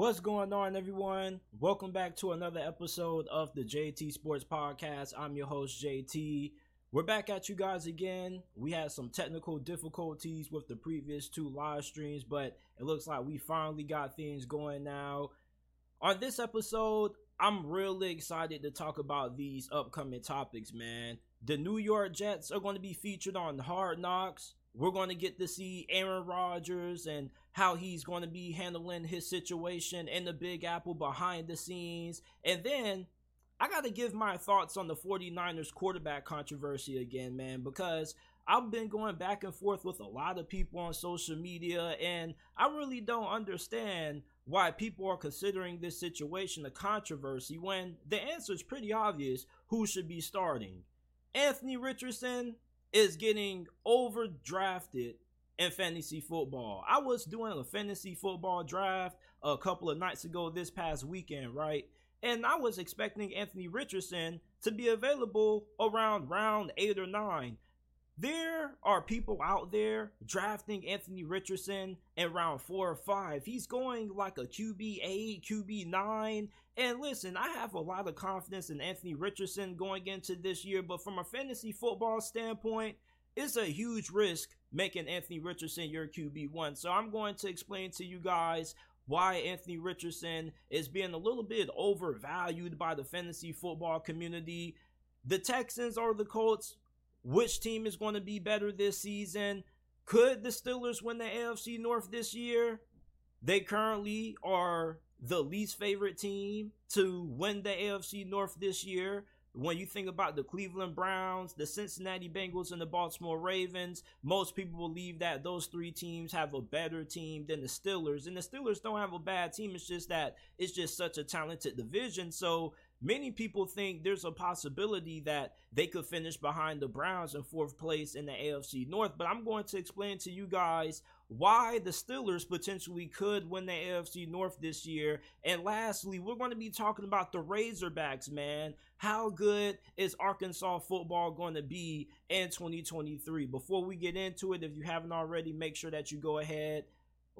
What's going on, everyone? Welcome back to another episode of the JT Sports Podcast. I'm your host, JT. We're back at you guys again. We had some technical difficulties with the previous two live streams, but it looks like we finally got things going now. On this episode, I'm really excited to talk about these upcoming topics, man. The New York Jets are going to be featured on Hard Knocks. We're going to get to see Aaron Rodgers and how he's going to be handling his situation in the Big Apple behind the scenes. And then I got to give my thoughts on the 49ers quarterback controversy again, man, because I've been going back and forth with a lot of people on social media, and I really don't understand why people are considering this situation a controversy when the answer is pretty obvious who should be starting. Anthony Richardson is getting overdrafted in fantasy football. I was doing a fantasy football draft a couple of nights ago this past weekend, right? And I was expecting Anthony Richardson to be available around round eight or nine. There are people out there drafting Anthony Richardson in round four or five. He's going like a QB eight, QB nine. And listen, I have a lot of confidence in Anthony Richardson going into this year, but from a fantasy football standpoint, it's a huge risk making Anthony Richardson your QB1. So I'm going to explain to you guys why Anthony Richardson is being a little bit overvalued by the fantasy football community. The Texans or the Colts which team is going to be better this season. Could the Steelers win the AFC North this year? They currently are the least favorite team to win the AFC North this year. When you think about the Cleveland Browns, the Cincinnati Bengals, and the Baltimore Ravens, most people believe that those three teams have a better team than the Steelers. And the Steelers don't have a bad team. It's just that it's just such a talented division. So many people think there's a possibility that they could finish behind the Browns in fourth place in the AFC North. But I'm going to explain to you guys why the Steelers potentially could win the AFC North this year. And lastly, we're going to be talking about the Razorbacks, man. How good is Arkansas football going to be in 2023? Before we get into it, if you haven't already, make sure that you go ahead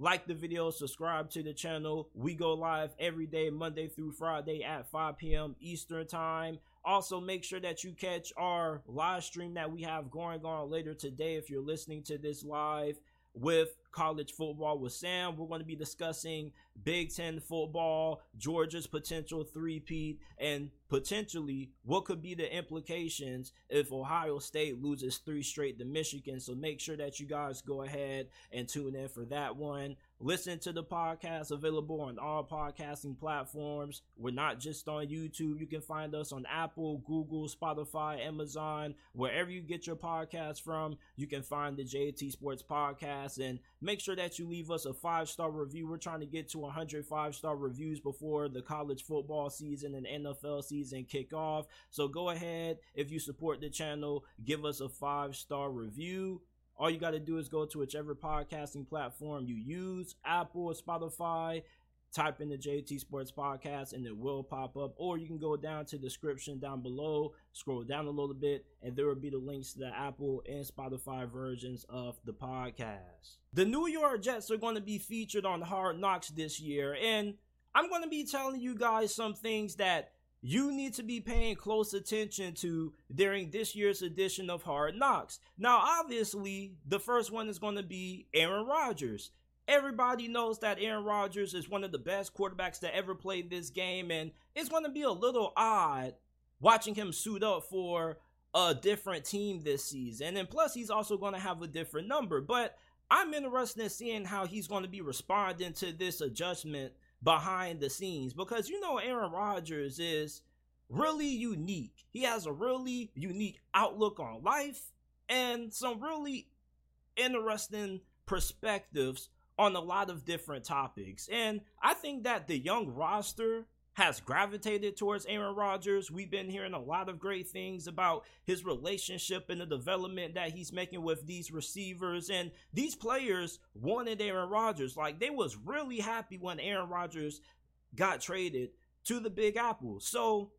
like the video, subscribe to the channel. We go live every day, Monday through Friday at 5 p.m. Eastern Time. Also, make sure that you catch our live stream that we have going on later today if you're listening to this live with college football with Sam. We're going to be discussing Big Ten football, Georgia's potential three-peat, and potentially what could be the implications if Ohio State loses three straight to Michigan. So make sure that you guys go ahead and tune in for that one. Listen to the podcast available on all podcasting platforms. We're not just on YouTube. You can find us on Apple, Google, Spotify, Amazon, wherever you get your podcast from. You can find the JT Sports Podcast and make sure that you leave us a five star review. We're trying to get to 105 star reviews before the college football season and NFL season kick off. So go ahead if you support the channel, give us a five star review all you got to do is go to whichever podcasting platform you use, Apple or Spotify, type in the JT Sports Podcast and it will pop up. Or you can go down to the description down below, scroll down a little bit, and there will be the links to the Apple and Spotify versions of the podcast. The New York Jets are going to be featured on Hard Knocks this year, and I'm going to be telling you guys some things that you need to be paying close attention to during this year's edition of Hard Knocks. Now, obviously, the first one is going to be Aaron Rodgers. Everybody knows that Aaron Rodgers is one of the best quarterbacks to ever play this game, and it's going to be a little odd watching him suit up for a different team this season. And plus, he's also going to have a different number. But I'm interested in seeing how he's going to be responding to this adjustment behind the scenes because you know Aaron Rodgers is really unique. He has a really unique outlook on life and some really interesting perspectives on a lot of different topics. And I think that the young roster has gravitated towards Aaron Rodgers. We've been hearing a lot of great things about his relationship and the development that he's making with these receivers. And these players wanted Aaron Rodgers. Like they was really happy when Aaron Rodgers got traded to the Big Apple. So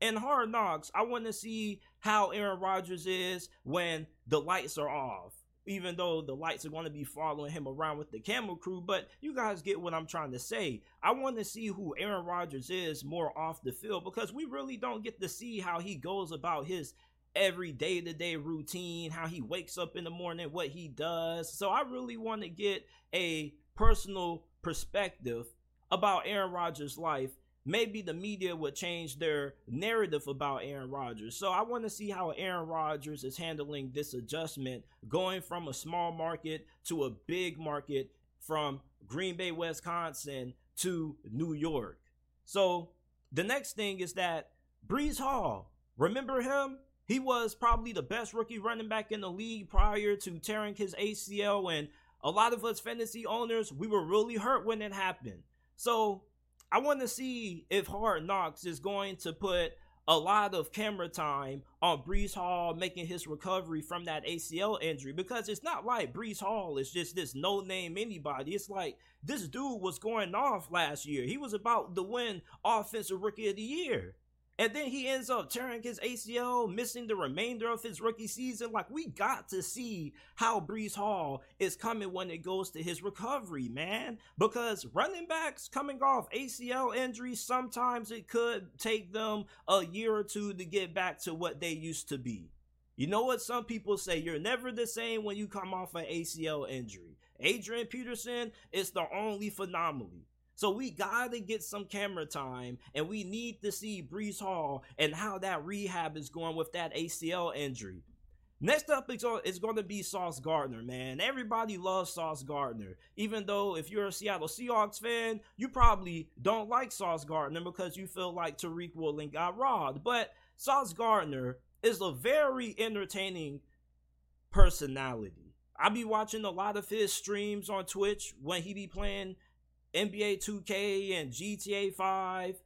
in Hard Knocks, I want to see how Aaron Rodgers is when the lights are off even though the lights are going to be following him around with the camera crew. But you guys get what I'm trying to say. I want to see who Aaron Rodgers is more off the field because we really don't get to see how he goes about his every day to day routine, how he wakes up in the morning, what he does. So I really want to get a personal perspective about Aaron Rodgers' life maybe the media would change their narrative about Aaron Rodgers. So I want to see how Aaron Rodgers is handling this adjustment going from a small market to a big market from Green Bay, Wisconsin to New York. So the next thing is that Breece Hall, remember him? He was probably the best rookie running back in the league prior to tearing his ACL and a lot of us fantasy owners, we were really hurt when it happened. So I want to see if Hard Knocks is going to put a lot of camera time on Breece Hall making his recovery from that ACL injury because it's not like Breece Hall is just this no name anybody. It's like this dude was going off last year. He was about to win Offensive Rookie of the Year. And then he ends up tearing his ACL, missing the remainder of his rookie season. Like, we got to see how Breece Hall is coming when it goes to his recovery, man. Because running backs coming off ACL injuries, sometimes it could take them a year or two to get back to what they used to be. You know what some people say? You're never the same when you come off an ACL injury. Adrian Peterson is the only anomaly. So we gotta get some camera time, and we need to see Breece Hall and how that rehab is going with that ACL injury. Next up is going to be Sauce Gardner, man. Everybody loves Sauce Gardner. Even though if you're a Seattle Seahawks fan, you probably don't like Sauce Gardner because you feel like Tariq Woolen got robbed. But Sauce Gardner is a very entertaining personality. I be watching a lot of his streams on Twitch when he be playing NBA 2K and GTA 5.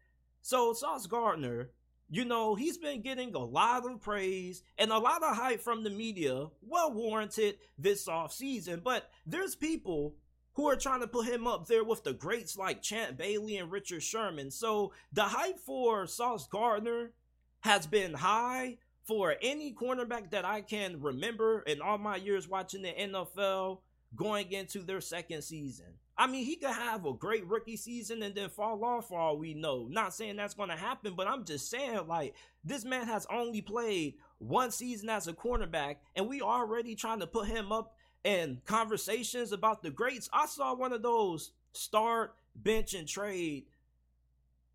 So Sauce Gardner, you know, he's been getting a lot of praise and a lot of hype from the media, well warranted this off season. But there's people who are trying to put him up there with the greats like Champ Bailey and Richard Sherman. So the hype for Sauce Gardner has been high for any cornerback that I can remember in all my years watching the NFL going into their second season. I mean, he could have a great rookie season and then fall off for all we know. Not saying that's going to happen, but I'm just saying, like, this man has only played one season as a cornerback, and we already trying to put him up in conversations about the greats. I saw one of those start, bench, and trade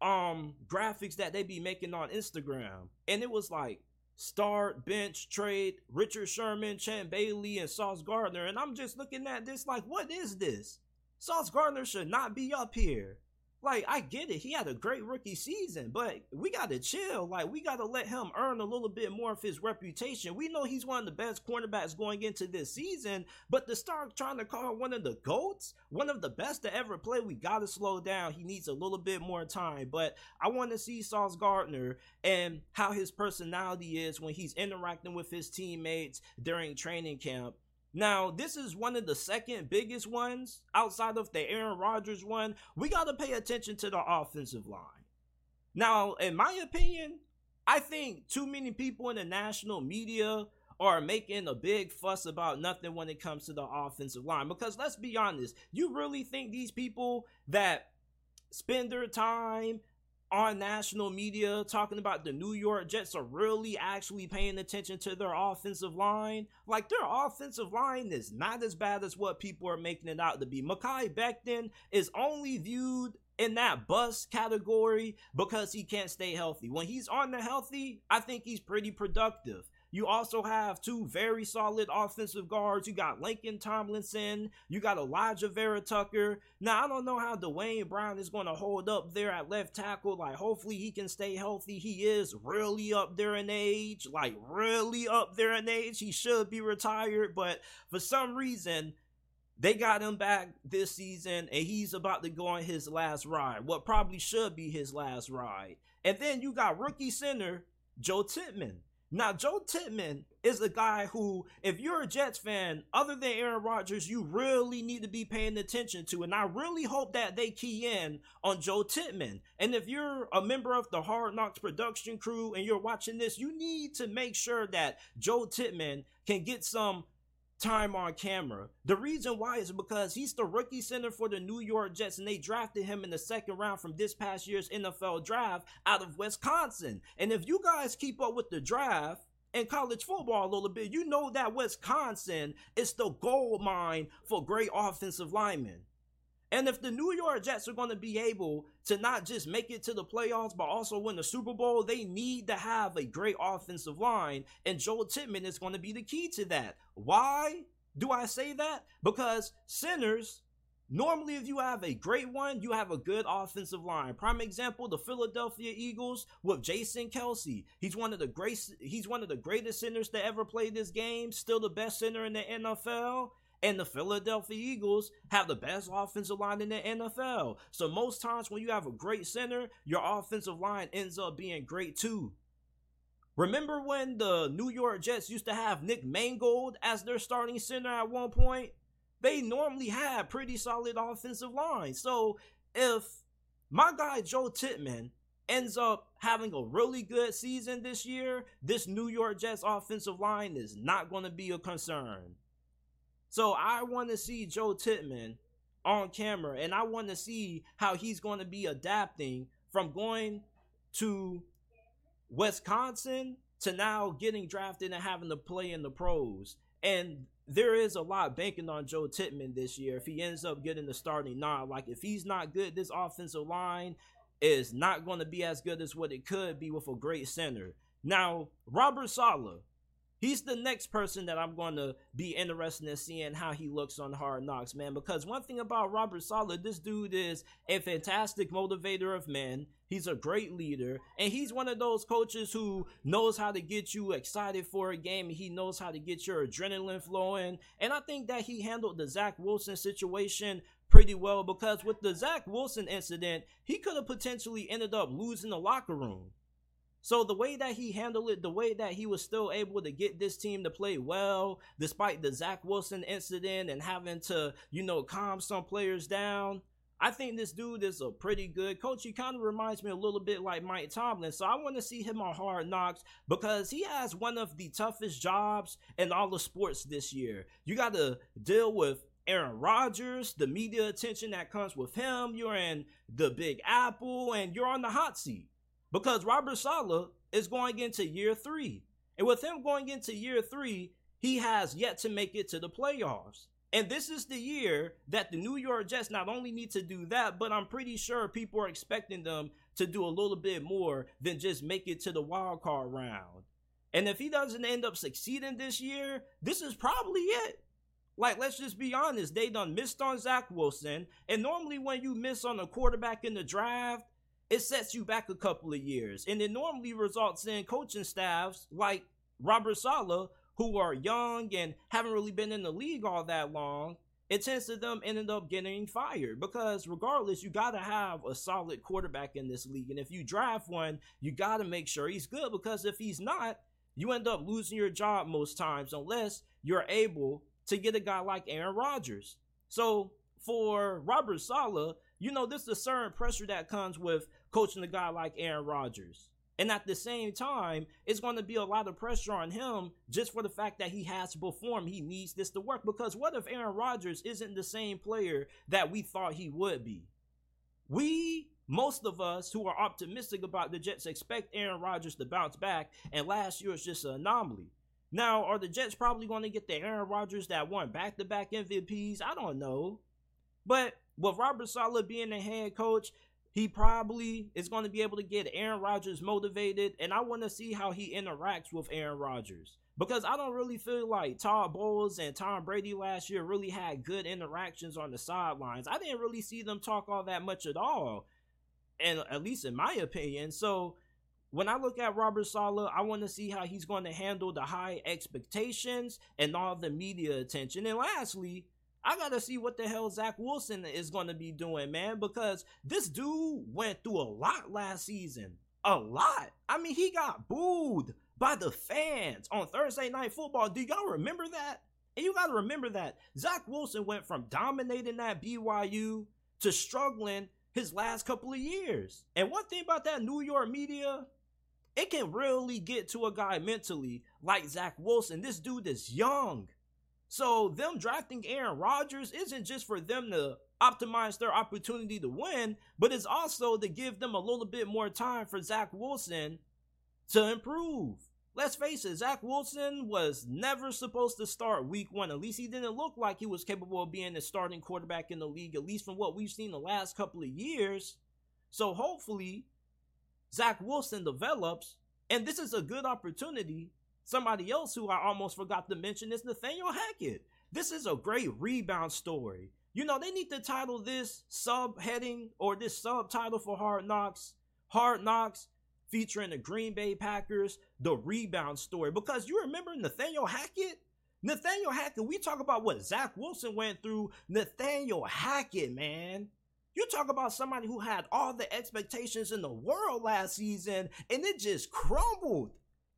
um graphics that they be making on Instagram. And it was like start, bench, trade, Richard Sherman, Champ Bailey, and Sauce Gardner. And I'm just looking at this like, what is this? Sauce Gardner should not be up here. Like, I get it. He had a great rookie season, but we got to chill. Like, we got to let him earn a little bit more of his reputation. We know he's one of the best cornerbacks going into this season, but to start trying to call one of the GOATs, one of the best to ever play, we got to slow down. He needs a little bit more time. But I want to see Sauce Gardner and how his personality is when he's interacting with his teammates during training camp now, this is one of the second biggest ones outside of the Aaron Rodgers one. We got to pay attention to the offensive line. Now, in my opinion, I think too many people in the national media are making a big fuss about nothing when it comes to the offensive line. Because let's be honest, you really think these people that spend their time on national media talking about the New York Jets are really actually paying attention to their offensive line. Like their offensive line is not as bad as what people are making it out to be. Mekhi Becton is only viewed in that bust category because he can't stay healthy. When he's on the healthy, I think he's pretty productive. You also have two very solid offensive guards. You got Laken Tomlinson. You got Alijah Vera Tucker. Now, I don't know how Duane Brown is going to hold up there at left tackle. Like, hopefully he can stay healthy. He is really up there in age. Like, really up there in age. He should be retired. But for some reason, they got him back this season, and he's about to go on his last ride. What probably should be his last ride. And then you got rookie center Joe Tippmann. Now, Joe Tippmann is a guy who, if you're a Jets fan, other than Aaron Rodgers, you really need to be paying attention to. And I really hope that they key in on Joe Tippmann. And if you're a member of the Hard Knocks production crew and you're watching this, you need to make sure that Joe Tippmann can get some time on camera. The reason why is because he's the rookie center for the New York Jets, and they drafted him in the second round from this past year's NFL draft out of Wisconsin. And if you guys keep up with the draft, in college football a little bit, you know that Wisconsin is the gold mine for great offensive linemen. And if the New York Jets are going to be able to not just make it to the playoffs, but also win the Super Bowl, they need to have a great offensive line. And Joel Tippmann is going to be the key to that. Why do I say that? Because centers Normally, if you have a great one, you have a good offensive line. Prime example, the Philadelphia Eagles with Jason Kelce. He's one of the great he's one of the greatest centers to ever play this game, still the best center in the NFL. And the Philadelphia Eagles have the best offensive line in the NFL. So most times when you have a great center, your offensive line ends up being great too. Remember when the New York Jets used to have Nick Mangold as their starting center at one point? they normally had pretty solid offensive lines. So if my guy Joe Tippmann ends up having a really good season this year, this New York Jets offensive line is not going to be a concern. So I want to see Joe Tippmann on camera and I want to see how he's going to be adapting from going to Wisconsin to now getting drafted and having to play in the pros. And there is a lot banking on Joe Tippmann this year. If he ends up getting the starting nod, like if he's not good, this offensive line is not going to be as good as what it could be with a great center. Now, Robert Saleh, he's the next person that I'm going to be interested in seeing how he looks on Hard Knocks, man. Because one thing about Robert Saleh, this dude is a fantastic motivator of men. He's a great leader, and he's one of those coaches who knows how to get you excited for a game. He knows how to get your adrenaline flowing. And I think that he handled the Zach Wilson situation pretty well because with the Zach Wilson incident, he could have potentially ended up losing the locker room. So the way that he handled it, the way that he was still able to get this team to play well, despite the Zach Wilson incident and having to, you know, calm some players down. I think this dude is a pretty good coach. He kind of reminds me a little bit like Mike Tomlin. So I want to see him on Hard Knocks because he has one of the toughest jobs in all of sports this year. You got to deal with Aaron Rodgers, the media attention that comes with him. You're in the Big Apple and you're on the hot seat because Robert Saleh is going into year three. And with him going into year three, he has yet to make it to the playoffs. And this is the year that the New York Jets not only need to do that, but I'm pretty sure people are expecting them to do a little bit more than just make it to the wild card round. And if he doesn't end up succeeding this year, this is probably it. Like, let's just be honest, they done missed on Zach Wilson. And normally, when you miss on a quarterback in the draft, it sets you back a couple of years. And it normally results in coaching staffs like Robert Saleh, who are young and haven't really been in the league all that long. It tends to them ended up getting fired because regardless, you gotta have a solid quarterback in this league. And if you draft one, you gotta make sure he's good because if he's not, you end up losing your job most times unless you're able to get a guy like Aaron Rodgers. So for Robert Saleh, you know, there's a certain pressure that comes with coaching a guy like Aaron Rodgers. And at the same time, it's going to be a lot of pressure on him just for the fact that he has to perform. He needs this to work. Because what if Aaron Rodgers isn't the same player that we thought he would be? We, most of us who are optimistic about the Jets, expect Aaron Rodgers to bounce back. And last year was just an anomaly. Now, are the Jets probably going to get the Aaron Rodgers that won back to back MVPs? I don't know. But with Robert Saleh being the head coach, he probably is going to be able to get Aaron Rodgers motivated, and I want to see how he interacts with Aaron Rodgers. Because I don't really feel like Todd Bowles and Tom Brady last year really had good interactions on the sidelines. I didn't really see them talk all that much at all, and at least in my opinion. So when I look at Robert Saleh, I want to see how he's going to handle the high expectations and all the media attention. And lastly, I gotta see what the hell Zach Wilson is gonna be doing, man, because this dude went through a lot last season. A lot. I mean, he got booed by the fans on Thursday Night Football. Do y'all remember that? And you gotta remember that Zach Wilson went from dominating that BYU to struggling his last couple of years. And one thing about that New York media, it can really get to a guy mentally like Zach Wilson. This dude is young. So them drafting Aaron Rodgers isn't just for them to optimize their opportunity to win, but it's also to give them a little bit more time for Zach Wilson to improve. Let's face it, Zach Wilson was never supposed to start week one. At least he didn't look like he was capable of being the starting quarterback in the league, at least from what we've seen the last couple of years. So hopefully, Zach Wilson develops, and this is a good opportunity. Somebody else who I almost forgot to mention is Nathaniel Hackett. This is a great rebound story. You know, they need to title this subheading or this subtitle for Hard Knocks. Hard Knocks featuring the Green Bay Packers, the rebound story. Because you remember Nathaniel Hackett? Nathaniel Hackett, we talk about what Zach Wilson went through. Nathaniel Hackett, man. You talk about somebody who had all the expectations in the world last season and it just crumbled.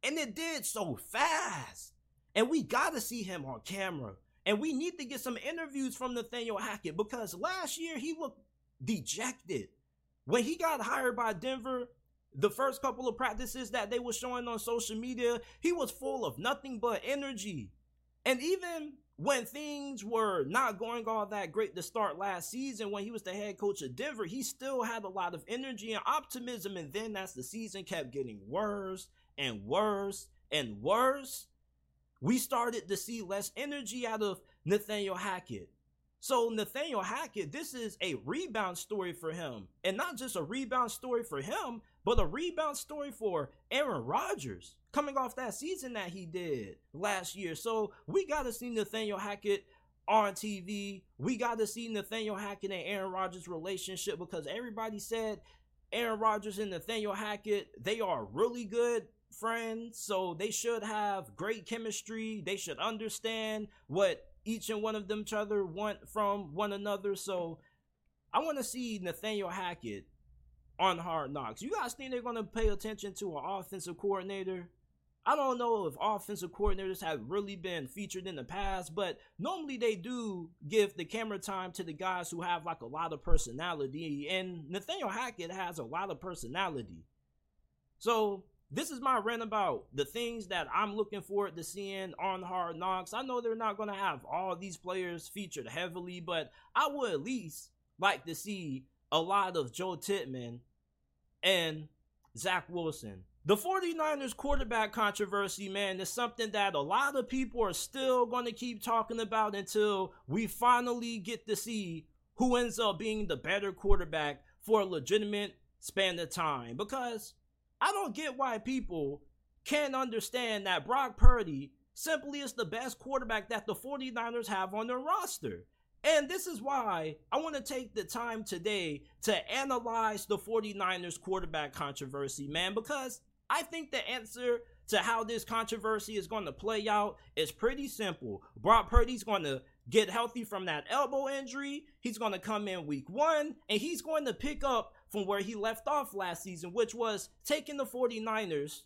And it did so fast. And we got to see him on camera. And we need to get some interviews from Nathaniel Hackett because last year he looked dejected. When he got hired by Denver, the first couple of practices that they were showing on social media, he was full of nothing but energy. And even when things were not going all that great to start last season, when he was the head coach of Denver, he still had a lot of energy and optimism. And then as the season kept getting worse and worse and worse, we started to see less energy out of Nathaniel Hackett. So, Nathaniel Hackett, this is a rebound story for him. And not just a rebound story for him, but a rebound story for Aaron Rodgers coming off that season that he did last year. So, we got to see Nathaniel Hackett on TV. We got to see Nathaniel Hackett and Aaron Rodgers' relationship because everybody said Aaron Rodgers and Nathaniel Hackett, they are really good friends, so they should have great chemistry. They should understand what each and one of them each other want from one another. So I want to see Nathaniel Hackett on Hard Knocks. You guys think they're going to pay attention to an offensive coordinator? I don't know if offensive coordinators have really been featured in the past, but normally they do give the camera time to the guys who have like a lot of personality, and Nathaniel Hackett has a lot of personality. So this is my rant about the things that I'm looking forward to seeing on Hard Knocks. I know they're not going to have all these players featured heavily, but I would at least like to see a lot of Joe Tippmann and Zach Wilson. The 49ers quarterback controversy, man, is something that a lot of people are still going to keep talking about until we finally get to see who ends up being the better quarterback for a legitimate span of time. Because I don't get why people can't understand that Brock Purdy simply is the best quarterback that the 49ers have on their roster. And this is why I want to take the time today to analyze the 49ers quarterback controversy, man, because I think the answer to how this controversy is going to play out is pretty simple. Brock Purdy's going to get healthy from that elbow injury. He's going to come in week one and he's going to pick up from where he left off last season, which was taking the 49ers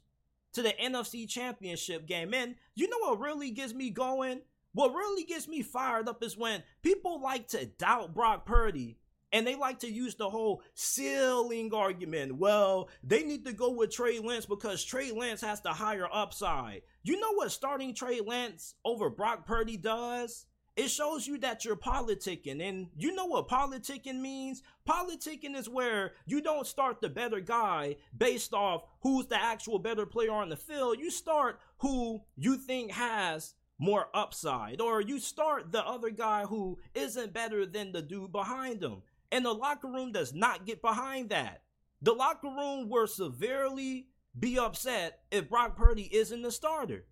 to the NFC Championship game. And you know what really gets me going? What really gets me fired up is when people like to doubt Brock Purdy and they like to use the whole ceiling argument. Well, they need to go with Trey Lance because Trey Lance has the higher upside. You know what starting Trey Lance over Brock Purdy does? It shows you that you're politicking. And you know what politicking means? Politicking is where you don't start the better guy based off who's the actual better player on the field. You start who you think has more upside, or you start the other guy who isn't better than the dude behind him. And the locker room does not get behind that. The locker room will severely be upset if Brock Purdy isn't the starter.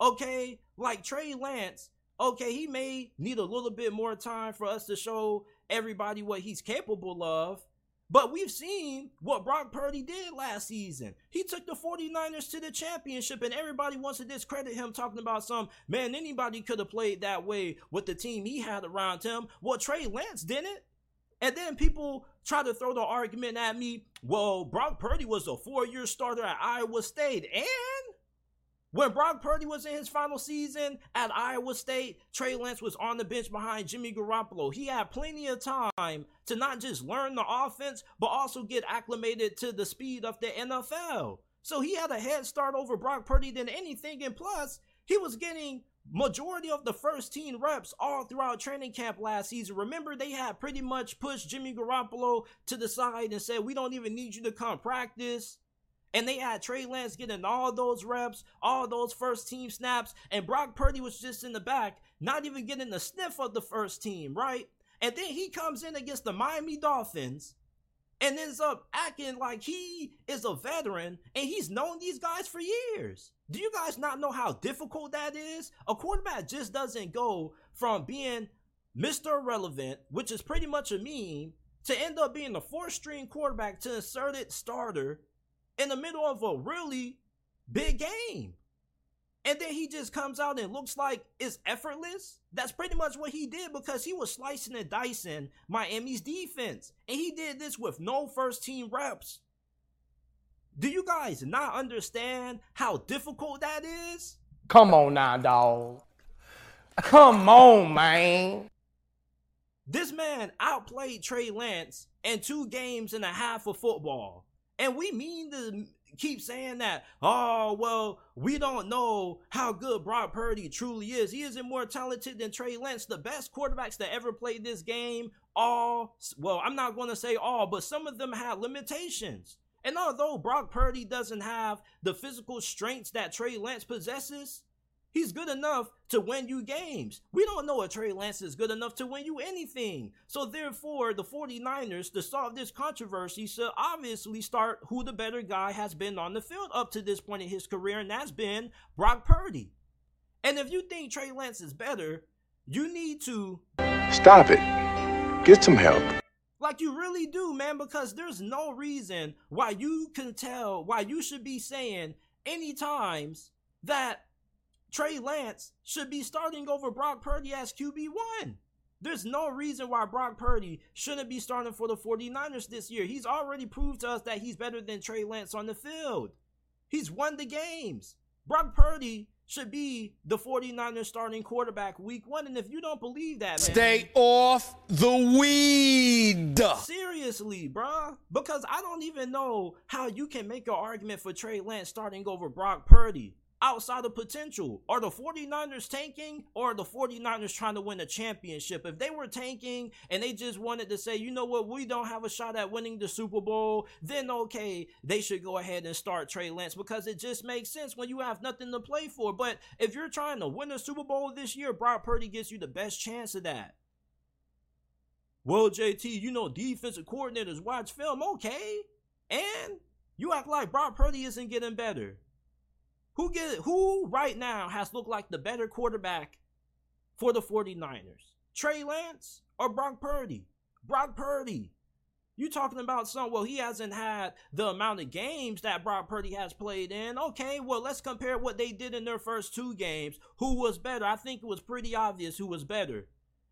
Okay, like Trey Lance okay, he may need a little bit more time for us to show everybody what he's capable of. But we've seen what Brock Purdy did last season. He took the 49ers to the championship, and everybody wants to discredit him, talking about some man, anybody could have played that way with the team he had around him. Well, Trey Lance didn't. And then people try to throw the argument at me, well, Brock Purdy was a four year starter at Iowa State. And when Brock Purdy was in his final season at Iowa State, Trey Lance was on the bench behind Jimmy Garoppolo. He had plenty of time to not just learn the offense, but also get acclimated to the speed of the NFL. So he had a head start over Brock Purdy than anything. And plus, he was getting majority of the first team reps all throughout training camp last season. Remember, they had pretty much pushed Jimmy Garoppolo to the side and said, We don't even need you to come practice. And they had Trey Lance getting all those reps, all those first team snaps, and Brock Purdy was just in the back, not even getting the sniff of the first team, right? And then he comes in against the Miami Dolphins and ends up acting like he is a veteran and he's known these guys for years. Do you guys not know how difficult that is? A quarterback just doesn't go from being Mr. Irrelevant, which is pretty much a meme, to end up being the fourth string quarterback to inserted starter in the middle of a really big game. And then he just comes out and looks like it's effortless. That's pretty much what he did because he was slicing and dicing Miami's defense. And he did this with no first team reps. Do you guys not understand how difficult that is? Come on now, dog. Come on, man. This man outplayed Trey Lance in two games and a half of football. And we mean to keep saying that, oh, well, we don't know how good Brock Purdy truly is. He isn't more talented than Trey Lance, the best quarterbacks that ever played this game. All, well, I'm not going to say all, but some of them had limitations. And although Brock Purdy doesn't have the physical strengths that Trey Lance possesses, He's good enough to win you games. We don't know if Trey Lance is good enough to win you anything. So therefore, the 49ers, to solve this controversy, should obviously start who the better guy has been on the field up to this point in his career, and that's been Brock Purdy. And if you think Trey Lance is better, you need to stop it. Get some help. Like you really do, man, because there's no reason why you can tell why you should be saying any times that Trey Lance should be starting over Brock Purdy as QB1. There's no reason why Brock Purdy shouldn't be starting for the 49ers this year. He's already proved to us that he's better than Trey Lance on the field. He's won the games. Brock Purdy should be the 49ers starting quarterback week one. And if you don't believe that, man, stay off the weed. Seriously, bruh. Because I don't even know how you can make an argument for Trey Lance starting over Brock Purdy outside of potential. Are the 49ers tanking or are the 49ers trying to win a championship? If they were tanking and they just wanted to say, you know what, we don't have a shot at winning the Super Bowl, then okay, they should go ahead and start Trey Lance because it just makes sense when you have nothing to play for. But if you're trying to win a Super Bowl this year, Brock Purdy gives you the best chance of that. Well, JT, you know defensive coordinators watch film, okay. And you act like Brock Purdy isn't getting better. Who get who right now has looked like the better quarterback for the 49ers? Trey Lance or Brock Purdy? Brock Purdy. You talking about some well he hasn't had the amount of games that Brock Purdy has played in. Okay, well let's compare what they did in their first two games. Who was better? I think it was pretty obvious who was better.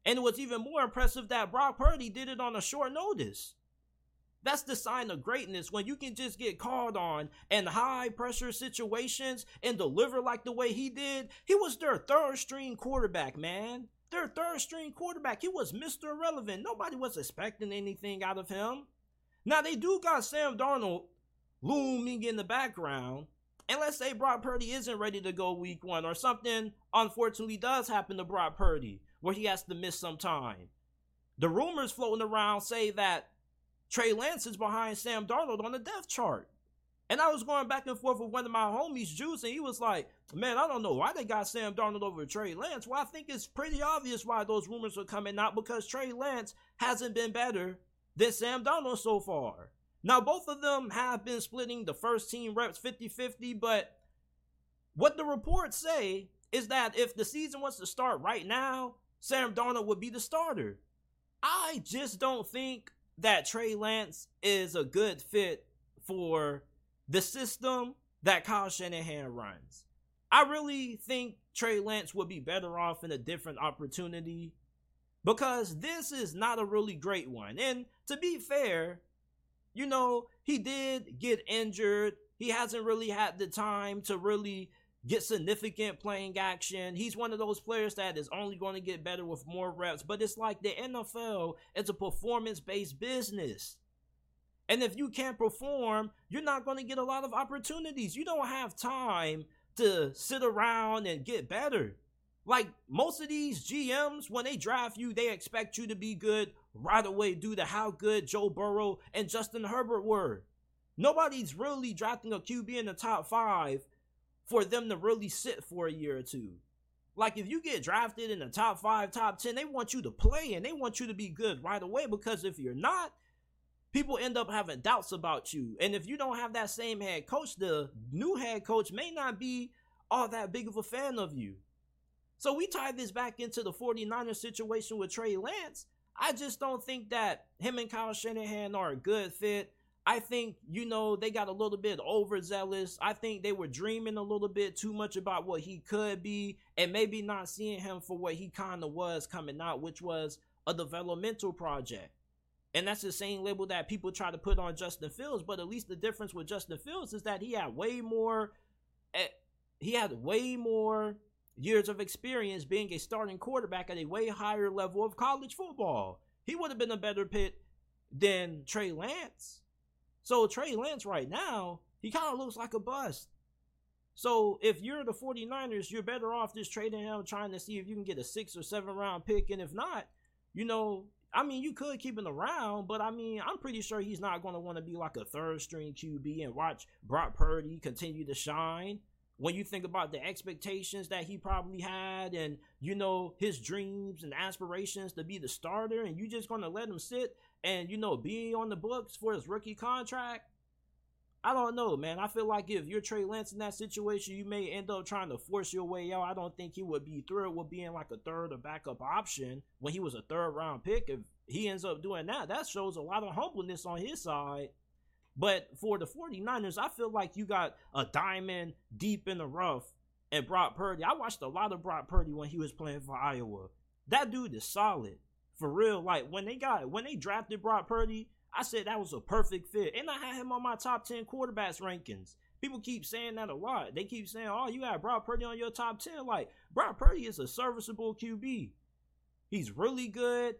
And it was even more impressive that Brock Purdy did it on a short notice. That's the sign of greatness when you can just get called on in high pressure situations and deliver like the way he did. He was their third string quarterback, man. Their third string quarterback. He was Mr. Irrelevant. Nobody was expecting anything out of him. Now they do got Sam Darnold looming in the background. And let's say Brock Purdy isn't ready to go week one, or something unfortunately does happen to Brock Purdy where he has to miss some time. The rumors floating around say that Trey Lance is behind Sam Darnold on the depth chart. And I was going back and forth with one of my homies, Juice, and he was like, Man, I don't know why they got Sam Darnold over Trey Lance. Well, I think it's pretty obvious why those rumors are coming out because Trey Lance hasn't been better than Sam Darnold so far. Now, both of them have been splitting the first team reps 50 50, but what the reports say is that if the season was to start right now, Sam Darnold would be the starter. I just don't think that Trey Lance is a good fit for the system that Kyle Shanahan runs. I really think Trey Lance would be better off in a different opportunity because this is not a really great one. And to be fair, you know, he did get injured. He hasn't really had the time to really get significant playing action. He's one of those players that is only going to get better with more reps. But it's like the NFL is a performance based business. And if you can't perform, you're not going to get a lot of opportunities. You don't have time to sit around and get better. Like most of these GMs, when they draft you, they expect you to be good right away due to how good Joe Burrow and Justin Herbert were. Nobody's really drafting a QB in the top five for them to really sit for a year or two. Like if you get drafted in the top five, top ten, they want you to play and they want you to be good right away because if you're not, people end up having doubts about you. And if you don't have that same head coach, the new head coach may not be all that big of a fan of you. So we tie this back into the 49ers situation with Trey Lance. I just don't think that him and Kyle Shanahan are a good fit. I think, you know, they got a little bit overzealous. I think they were dreaming a little bit too much about what he could be and maybe not seeing him for what he kind of was coming out, which was a developmental project. And that's the same label that people try to put on Justin Fields, but at least the difference with Justin Fields is that he had way more eh, he had way more years of experience being a starting quarterback at a way higher level of college football. He would have been a better fit than Trey Lance. So Trey Lance right now, he kind of looks like a bust. So if you're the 49ers, you're better off just trading him, trying to see if you can get a six or seven round pick. And if not, you know, I mean, you could keep him around, but I mean, I'm pretty sure he's not going to want to be like a third string QB and watch Brock Purdy continue to shine. When you think about the expectations that he probably had and, you know, his dreams and aspirations to be the starter, and you just going to let him sit and you know be on the books for his rookie contract. I don't know, man. I feel like if you're Trey Lance in that situation, you may end up trying to force your way out. I don't think he would be thrilled with being like a third or backup option when he was a third round pick. If he ends up doing that, that shows a lot of humbleness on his side. But for the 49ers, I feel like you got a diamond deep in the rough and Brock Purdy. I watched a lot of Brock Purdy when he was playing for Iowa. That dude is solid for real. Like when they got when they drafted Brock Purdy, I said that was a perfect fit, and I had him on my top ten quarterbacks rankings. People keep saying that a lot. They keep saying, "Oh, you have Brock Purdy on your top 10. Like Brock Purdy is a serviceable QB. He's really good.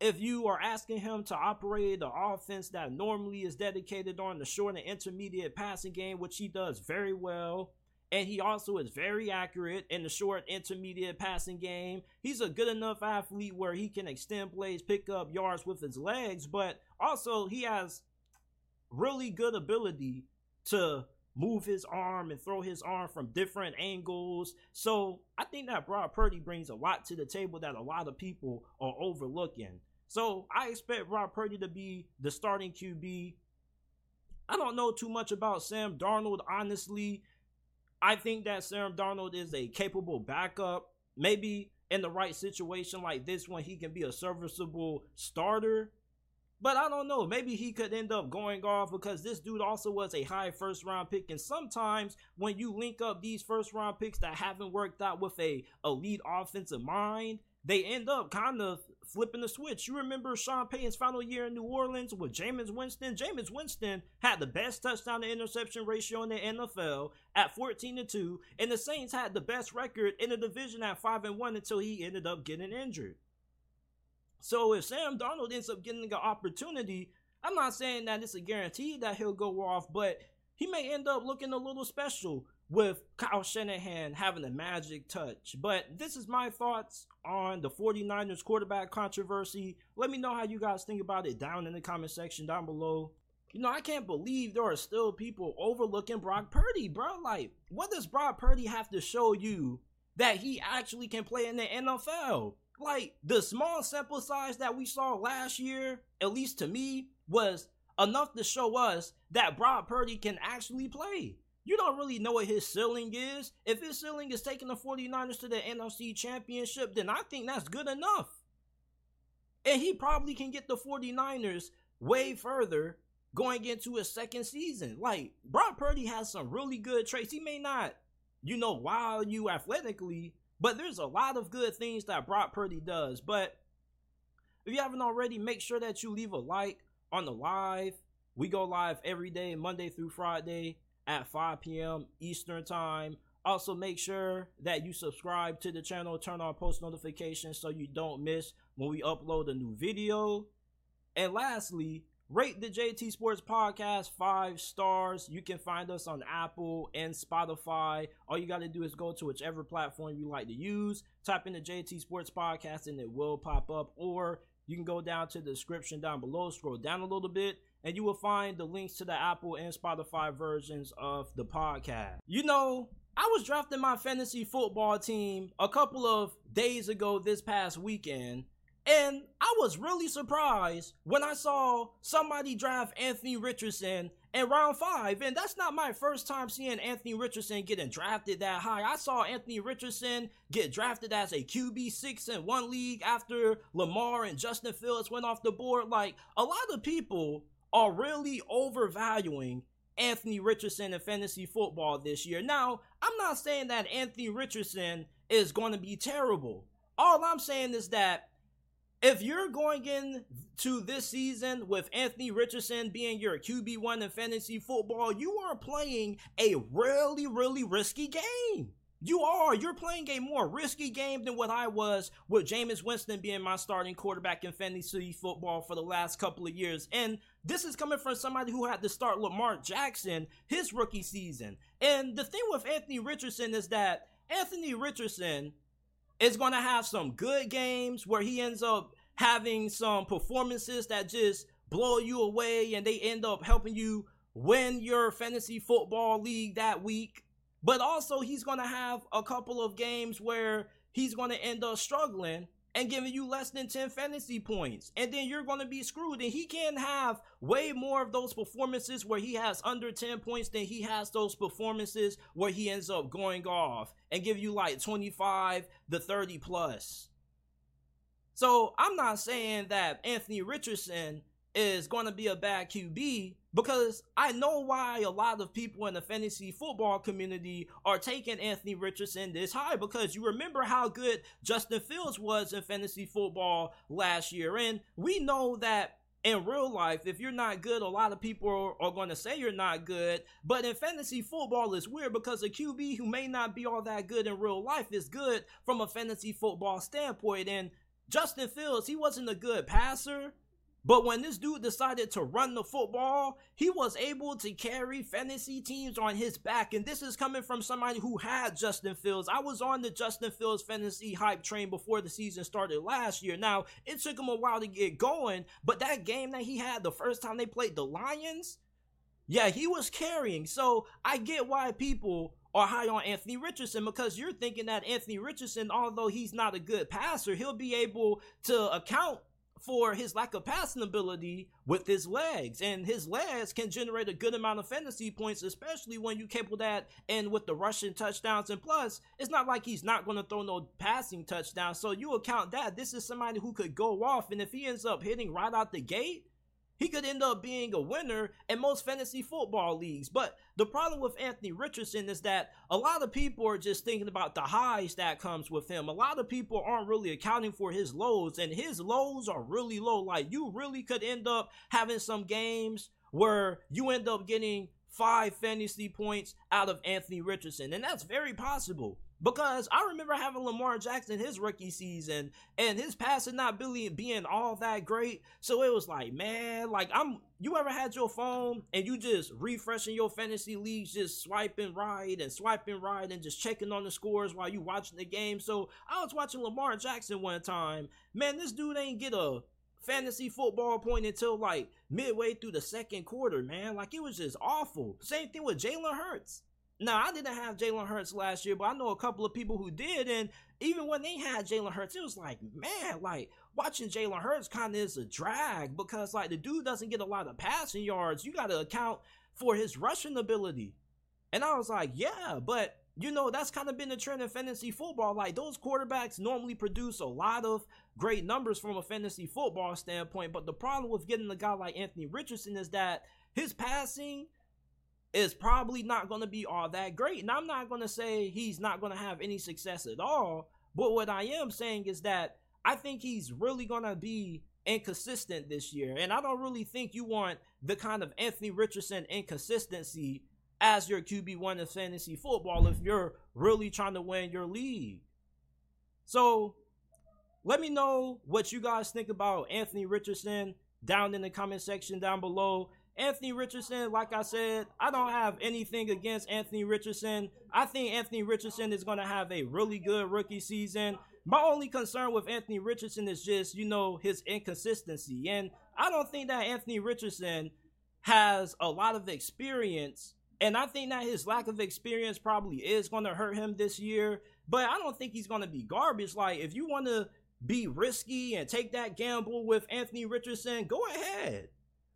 If you are asking him to operate the offense that normally is dedicated on the short and intermediate passing game, which he does very well, and he also is very accurate in the short intermediate passing game. He's a good enough athlete where he can extend plays, pick up yards with his legs, but also he has really good ability to move his arm and throw his arm from different angles. So I think that Brock Purdy brings a lot to the table that a lot of people are overlooking. So I expect Brock Purdy to be the starting QB. I don't know too much about Sam Darnold, honestly. I think that Sam Darnold is a capable backup. Maybe in the right situation like this one, he can be a serviceable starter. But I don't know. Maybe he could end up going off because this dude also was a high first round pick. And sometimes when you link up these first round picks that haven't worked out with a elite offensive mind, they end up kind of flipping the switch. You remember Sean Payton's final year in New Orleans with Jameis Winston? Jameis Winston had the best touchdown to interception ratio in the NFL at 14 to 2, and the Saints had the best record in the division at 5 and 1 until he ended up getting injured. So if Sam Darnold ends up getting an opportunity, I'm not saying that it's a guarantee that he'll go off, but he may end up looking a little special with Kyle Shanahan having a magic touch. But this is my thoughts on the 49ers quarterback controversy. Let me know how you guys think about it down in the comment section down below. You know, I can't believe there are still people overlooking Brock Purdy, bro. Like, what does Brock Purdy have to show you that he actually can play in the NFL? Like, the small sample size that we saw last year, at least to me, was enough to show us that Brock Purdy can actually play you don't really know what his ceiling is. If his ceiling is taking the 49ers to the NFC Championship, then I think that's good enough. And he probably can get the 49ers way further going into his second season. Like, Brock Purdy has some really good traits. He may not, you know, wow you athletically, but there's a lot of good things that Brock Purdy does. But if you haven't already, make sure that you leave a like on the live. We go live every day, Monday through Friday at 5 p.m. Eastern Time. Also, make sure that you subscribe to the channel, turn on post notifications so you don't miss when we upload a new video. And lastly, rate the JT Sports Podcast five stars. You can find us on Apple and Spotify. All you got to do is go to whichever platform you like to use, type in the JT Sports Podcast, and it will pop up. Or you can go down to the description down below, scroll down a little bit, and you will find the links to the Apple and Spotify versions of the podcast. You know, I was drafting my fantasy football team a couple of days ago this past weekend, and I was really surprised when I saw somebody draft Anthony Richardson in round five. And that's not my first time seeing Anthony Richardson getting drafted that high. I saw Anthony Richardson get drafted as a QB six in one league after Lamar and Justin Fields went off the board. Like a lot of people are really overvaluing Anthony Richardson in fantasy football this year. Now, I'm not saying that Anthony Richardson is going to be terrible. All I'm saying is that if you're going into this season with Anthony Richardson being your QB1 in fantasy football, you are playing a really, really risky game. You are. You're playing a more risky game than what I was with Jameis Winston being my starting quarterback in fantasy football for the last couple of years. And this is coming from somebody who had to start Lamar Jackson his rookie season. And the thing with Anthony Richardson is that Anthony Richardson is going to have some good games where he ends up having some performances that just blow you away and they end up helping you win your fantasy football league that week. But also, he's going to have a couple of games where he's going to end up struggling and giving you less than 10 fantasy points. And then you're going to be screwed. And he can have way more of those performances where he has under 10 points than he has those performances where he ends up going off and give you like 25 to 30 plus. So I'm not saying that Anthony Richardson is going to be a bad QB because I know why a lot of people in the fantasy football community are taking Anthony Richardson this high because you remember how good Justin Fields was in fantasy football last year. And we know that in real life, if you're not good, a lot of people are, are going to say you're not good. But in fantasy football, it's weird because a QB who may not be all that good in real life is good from a fantasy football standpoint. And Justin Fields, he wasn't a good passer. But when this dude decided to run the football, he was able to carry fantasy teams on his back. And this is coming from somebody who had Justin Fields. I was on the Justin Fields fantasy hype train before the season started last year. Now, it took him a while to get going, but that game that he had the first time they played the Lions, yeah, he was carrying. So I get why people are high on Anthony Richardson because you're thinking that Anthony Richardson, although he's not a good passer, he'll be able to account for his lack of passing ability with his legs. And his legs can generate a good amount of fantasy points, especially when you couple that and with the rushing touchdowns. And plus, it's not like he's not going to throw no passing touchdowns. So you account that this is somebody who could go off. And if he ends up hitting right out the gate, he could end up being a winner in most fantasy football leagues. But the problem with Anthony Richardson is that a lot of people are just thinking about the highs that comes with him. A lot of people aren't really accounting for his lows, and his lows are really low. Like you really could end up having some games where you end up getting five fantasy points out of Anthony Richardson, and that's very possible. Because I remember having Lamar Jackson his rookie season and his passing not really being all that great. So it was like, man, like I'm you ever had your phone and you just refreshing your fantasy leagues, just swiping right and swiping right and just checking on the scores while you watching the game. So I was watching Lamar Jackson one time. Man, this dude ain't get a fantasy football point until like midway through the second quarter, man. Like it was just awful. Same thing with Jalen Hurts. Now, I didn't have Jalen Hurts last year, but I know a couple of people who did. And even when they had Jalen Hurts, it was like, man, like watching Jalen Hurts kind of is a drag because, like, the dude doesn't get a lot of passing yards. You got to account for his rushing ability. And I was like, yeah, but you know, that's kind of been the trend in fantasy football. Like, those quarterbacks normally produce a lot of great numbers from a fantasy football standpoint. But the problem with getting a guy like Anthony Richardson is that his passing is probably not going to be all that great. And I'm not going to say he's not going to have any success at all. But what I am saying is that I think he's really going to be inconsistent this year. And I don't really think you want the kind of Anthony Richardson inconsistency as your QB1 in fantasy football if you're really trying to win your league. So let me know what you guys think about Anthony Richardson down in the comment section down below. Anthony Richardson, like I said, I don't have anything against Anthony Richardson. I think Anthony Richardson is going to have a really good rookie season. My only concern with Anthony Richardson is just, you know, his inconsistency. And I don't think that Anthony Richardson has a lot of experience. And I think that his lack of experience probably is going to hurt him this year. But I don't think he's going to be garbage. Like, if you want to be risky and take that gamble with Anthony Richardson, go ahead.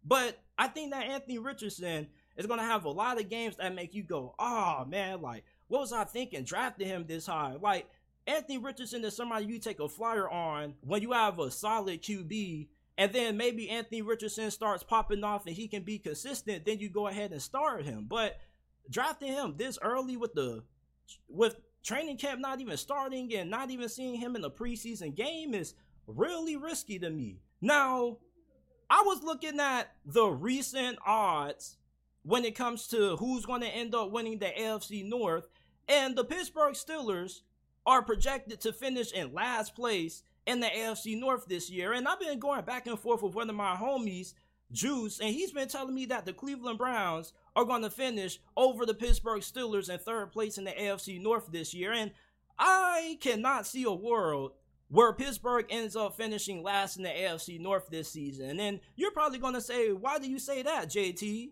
But I think that Anthony Richardson is going to have a lot of games that make you go, oh man, like, what was I thinking drafting him this high? Like, Anthony Richardson is somebody you take a flyer on when you have a solid QB, and then maybe Anthony Richardson starts popping off and he can be consistent, then you go ahead and start him. But drafting him this early with the with training camp not even starting and not even seeing him in the preseason game is really risky to me. Now, I was looking at the recent odds when it comes to who's going to end up winning the AFC North, and the Pittsburgh Steelers are projected to finish in last place in the AFC North this year. And I've been going back and forth with one of my homies, Juice, and he's been telling me that the Cleveland Browns are going to finish over the Pittsburgh Steelers in third place in the AFC North this year. And I cannot see a world where Pittsburgh ends up finishing last in the AFC North this season. And you're probably going to say, why do you say that, JT?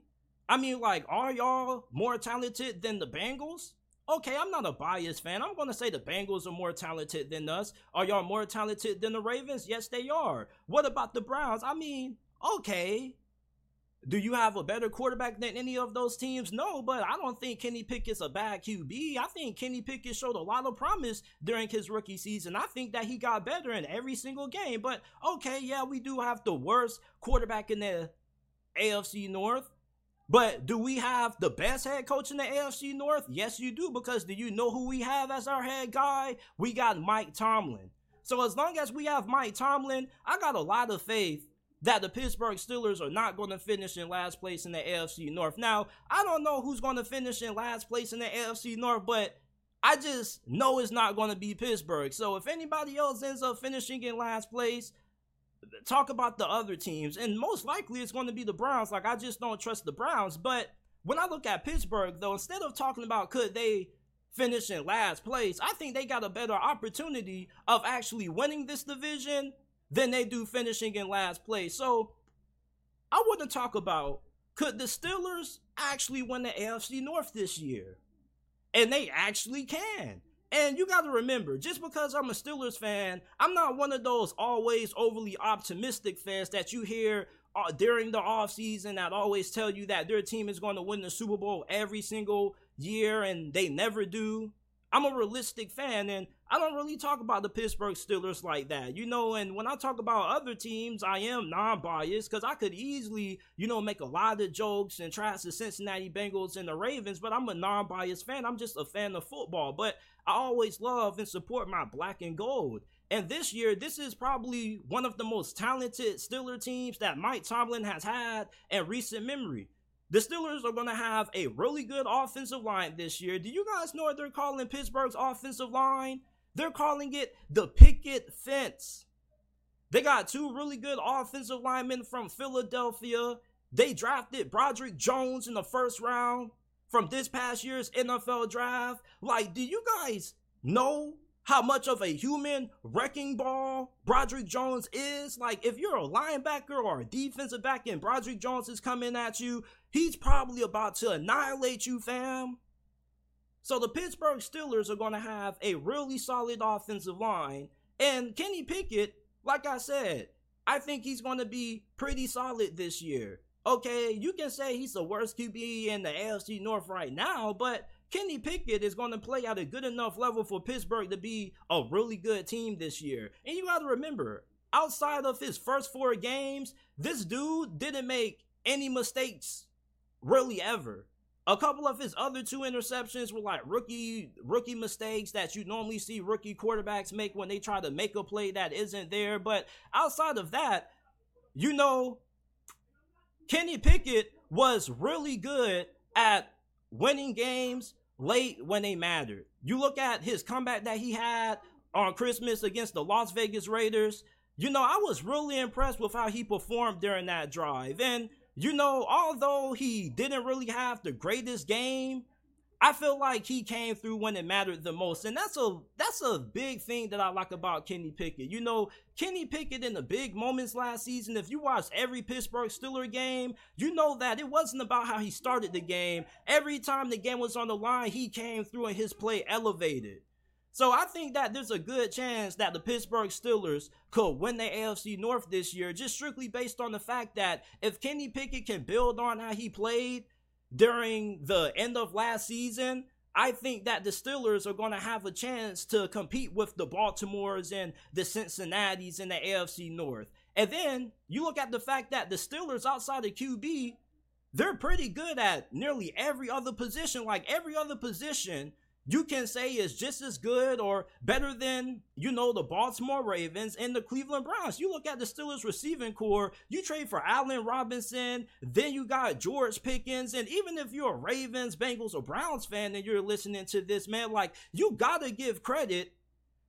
I mean, like, are y'all more talented than the Bengals? Okay, I'm not a biased fan. I'm going to say the Bengals are more talented than us. Are y'all more talented than the Ravens? Yes, they are. What about the Browns? I mean, okay. Do you have a better quarterback than any of those teams? No, but I don't think Kenny Pickett's a bad QB. I think Kenny Pickett showed a lot of promise during his rookie season. I think that he got better in every single game. But okay, yeah, we do have the worst quarterback in the AFC North. But do we have the best head coach in the AFC North? Yes, you do, because do you know who we have as our head guy? We got Mike Tomlin. So as long as we have Mike Tomlin, I got a lot of faith that the Pittsburgh Steelers are not going to finish in last place in the AFC North. Now, I don't know who's going to finish in last place in the AFC North, but I just know it's not going to be Pittsburgh. So if anybody else ends up finishing in last place, talk about the other teams. And most likely it's going to be the Browns. Like, I just don't trust the Browns. But when I look at Pittsburgh, though, instead of talking about could they finish in last place, I think they got a better opportunity of actually winning this division than they do finishing in last place. So I want to talk about could the Steelers actually win the AFC North this year? And they actually can. And you got to remember, just because I'm a Steelers fan, I'm not one of those always overly optimistic fans that you hear uh, during the offseason that always tell you that their team is going to win the Super Bowl every single year and they never do. I'm a realistic fan and I don't really talk about the Pittsburgh Steelers like that, you know. And when I talk about other teams, I am non biased because I could easily, you know, make a lot of jokes and trash the Cincinnati Bengals and the Ravens, but I'm a non biased fan. I'm just a fan of football, but I always love and support my black and gold. And this year, this is probably one of the most talented Steeler teams that Mike Tomlin has had in recent memory. The Steelers are going to have a really good offensive line this year. Do you guys know what they're calling Pittsburgh's offensive line? They're calling it the picket fence. They got two really good offensive linemen from Philadelphia. They drafted Broderick Jones in the first round from this past year's NFL draft. Like, do you guys know how much of a human wrecking ball Broderick Jones is. Like, if you're a linebacker or a defensive back and Broderick Jones is coming at you, he's probably about to annihilate you, fam. So the Pittsburgh Steelers are going to have a really solid offensive line. And Kenny Pickett, like I said, I think he's going to be pretty solid this year. Okay, you can say he's the worst QB in the AFC North right now, but Kenny Pickett is going to play at a good enough level for Pittsburgh to be a really good team this year. And you got to remember, outside of his first four games, this dude didn't make any mistakes really ever. A couple of his other two interceptions were like rookie rookie mistakes that you normally see rookie quarterbacks make when they try to make a play that isn't there. But outside of that, you know, Kenny Pickett was really good at winning games late when they mattered. You look at his comeback that he had on Christmas against the Las Vegas Raiders. you know, I was really impressed with how he performed during that drive. And, you know, although he didn't really have the greatest game, I feel like he came through when it mattered the most. And that's a that's a big thing that I like about Kenny Pickett. You know, Kenny Pickett in the big moments last season, if you watched every Pittsburgh Steeler game, you know that it wasn't about how he started the game. Every time the game was on the line, he came through and his play elevated. So I think that there's a good chance that the Pittsburgh Steelers could win the AFC North this year, just strictly based on the fact that if Kenny Pickett can build on how he played during the end of last season, I think that the Steelers are going to have a chance to compete with the Baltimores and the Cincinnati's in the AFC North. And then you look at the fact that the Steelers outside of QB, they're pretty good at nearly every other position. Like every other position, you can say is just as good or better than, you know, the Baltimore Ravens and the Cleveland Browns. You look at the Steelers receiving corps, you trade for Allen Robinson, then you got George Pickens, and even if you're a Ravens, Bengals, or Browns fan and you're listening to this, man, like, you gotta give credit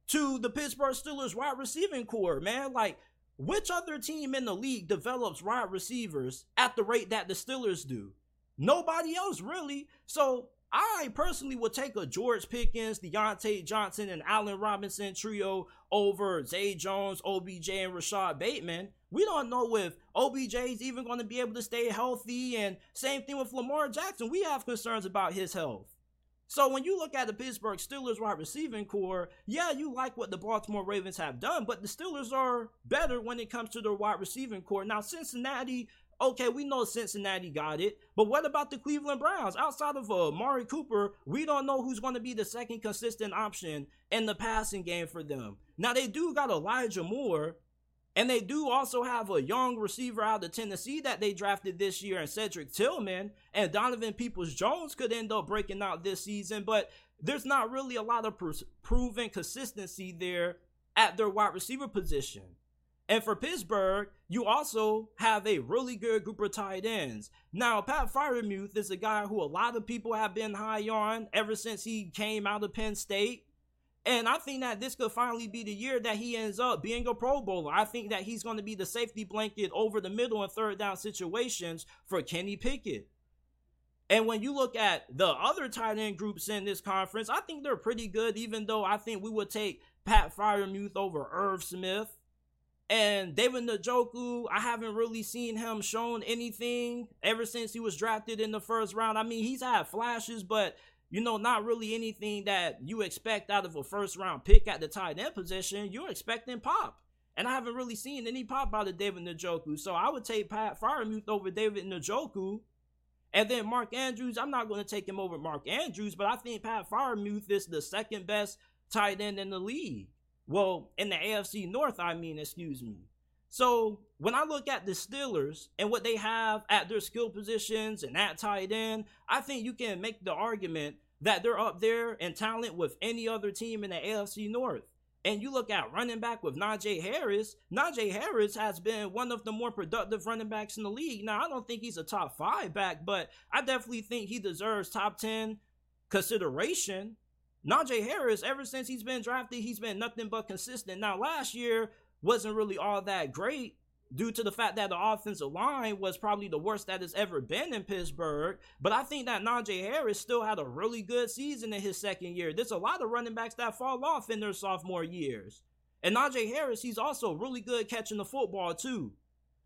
to the Pittsburgh Steelers wide receiving corps, man. Like, which other team in the league develops wide receivers at the rate that the Steelers do? Nobody else, really. So I personally would take a George Pickens, Diontae Johnson, and Allen Robinson trio over Zay Jones, OBJ, and Rashod Bateman. We don't know if OBJ is even going to be able to stay healthy, and same thing with Lamar Jackson. We have concerns about his health. So when you look at the Pittsburgh Steelers wide receiving corps, yeah, you like what the Baltimore Ravens have done, but the Steelers are better when it comes to their wide receiving corps. Now Cincinnati Okay, we know Cincinnati got it, but what about the Cleveland Browns? Outside of uh, Mari Cooper, we don't know who's going to be the second consistent option in the passing game for them. Now, they do got Elijah Moore, and they do also have a young receiver out of Tennessee that they drafted this year, and Cedric Tillman, and Donovan Peoples Jones could end up breaking out this season, but there's not really a lot of pr- proven consistency there at their wide receiver position. And for Pittsburgh, you also have a really good group of tight ends. Now, Pat Freiermuth is a guy who a lot of people have been high on ever since he came out of Penn State. And I think that this could finally be the year that he ends up being a Pro Bowler. I think that he's going to be the safety blanket over the middle and third down situations for Kenny Pickett. And when you look at the other tight end groups in this conference, I think they're pretty good, even though I think we would take Pat Freiermuth over Irv Smith. And David Njoku, I haven't really seen him shown anything ever since he was drafted in the first round. I mean, he's had flashes, but you know, not really anything that you expect out of a first round pick at the tight end position. You're expecting pop. And I haven't really seen any pop out of David Njoku. So I would take Pat Freiermuth over David Njoku. And then Mark Andrews, I'm not going to take him over Mark Andrews, but I think Pat Freiermuth is the second best tight end in the league. Well, in the AFC North, I mean, excuse me. So when I look at the Steelers and what they have at their skill positions and at tight end, I think you can make the argument that they're up there in talent with any other team in the AFC North. And you look at running back with Najee Harris. Najee Harris has been one of the more productive running backs in the league. Now, I don't think he's a top five back, but I definitely think he deserves top 10 consideration Najee Harris, ever since he's been drafted, he's been nothing but consistent. Now, last year wasn't really all that great due to the fact that the offensive line was probably the worst that has ever been in Pittsburgh. But I think that Najee Harris still had a really good season in his second year. There's a lot of running backs that fall off in their sophomore years. And Najee Harris, he's also really good catching the football too.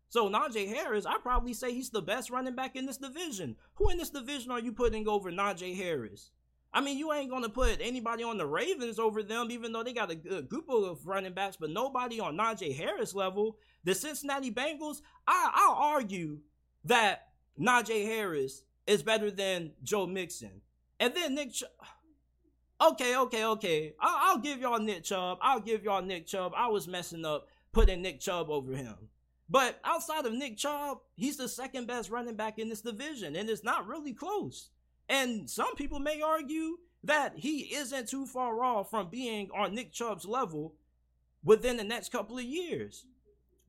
So Najee Harris, I probably say he's the best running back in this division. Who in this division are you putting over Najee Harris? I mean, you ain't gonna put anybody on the Ravens over them, even though they got a good group of running backs, but nobody on Najee Harris level. The Cincinnati Bengals, I, I'll argue that Najee Harris is better than Joe Mixon, and then Nick. Okay, okay, okay. I'll, I'll give y'all Nick Chubb. I'll give y'all Nick Chubb. I was messing up putting Nick Chubb over him. But outside of Nick Chubb, he's the second best running back in this division, and it's not really close. And some people may argue that he isn't too far off from being on Nick Chubb's level within the next couple of years.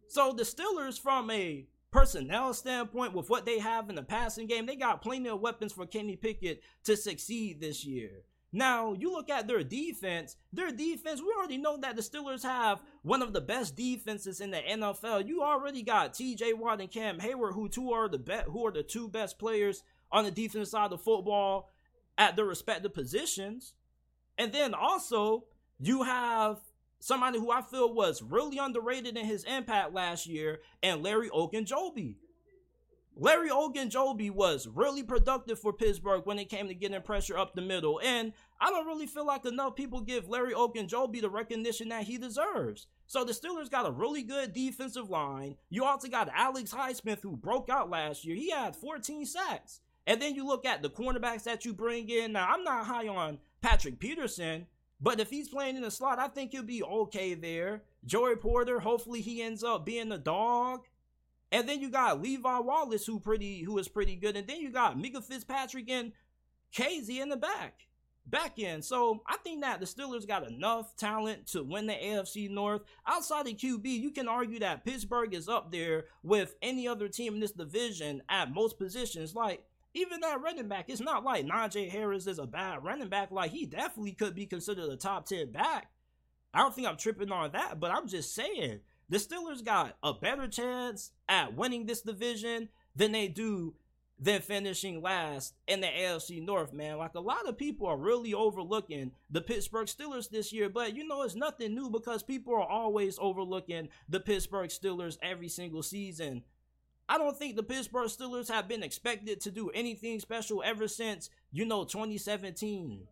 So the Steelers, from a personnel standpoint, with what they have in the passing game, they got plenty of weapons for Kenny Pickett to succeed this year. Now, you look at their defense, their defense, we already know that the Steelers have one of the best defenses in the NFL. You already got TJ Watt and Cam Heyward, who two are the be- who are the two best players on the defense side of the football at their respective positions. And then also, you have somebody who I feel was really underrated in his impact last year, and Larry Ogunjobi. Larry Ogunjobi was really productive for Pittsburgh when it came to getting pressure up the middle. And I don't really feel like enough people give Larry Ogunjobi the recognition that he deserves. So the Steelers got a really good defensive line. You also got Alex Highsmith, who broke out last year. He had 14 sacks. And then you look at the cornerbacks that you bring in. Now, I'm not high on Patrick Peterson, but if he's playing in the slot, I think he'll be okay there. Joey Porter, hopefully he ends up being a dog. And then you got Levi Wallace, who pretty who is pretty good. And then you got Minkah Fitzpatrick and Kazee in the back. Back end. So I think that the Steelers got enough talent to win the AFC North. Outside of QB, you can argue that Pittsburgh is up there with any other team in this division at most positions. Like, even that running back, it's not like Najee Harris is a bad running back. Like, he definitely could be considered a top 10 back. I don't think I'm tripping on that, but I'm just saying the Steelers got a better chance at winning this division than they do than finishing last in the AFC North, man. Like a lot of people are really overlooking the Pittsburgh Steelers this year, but you know, it's nothing new because people are always overlooking the Pittsburgh Steelers every single season. I don't think the Pittsburgh Steelers have been expected to do anything special ever since, you know, 2017.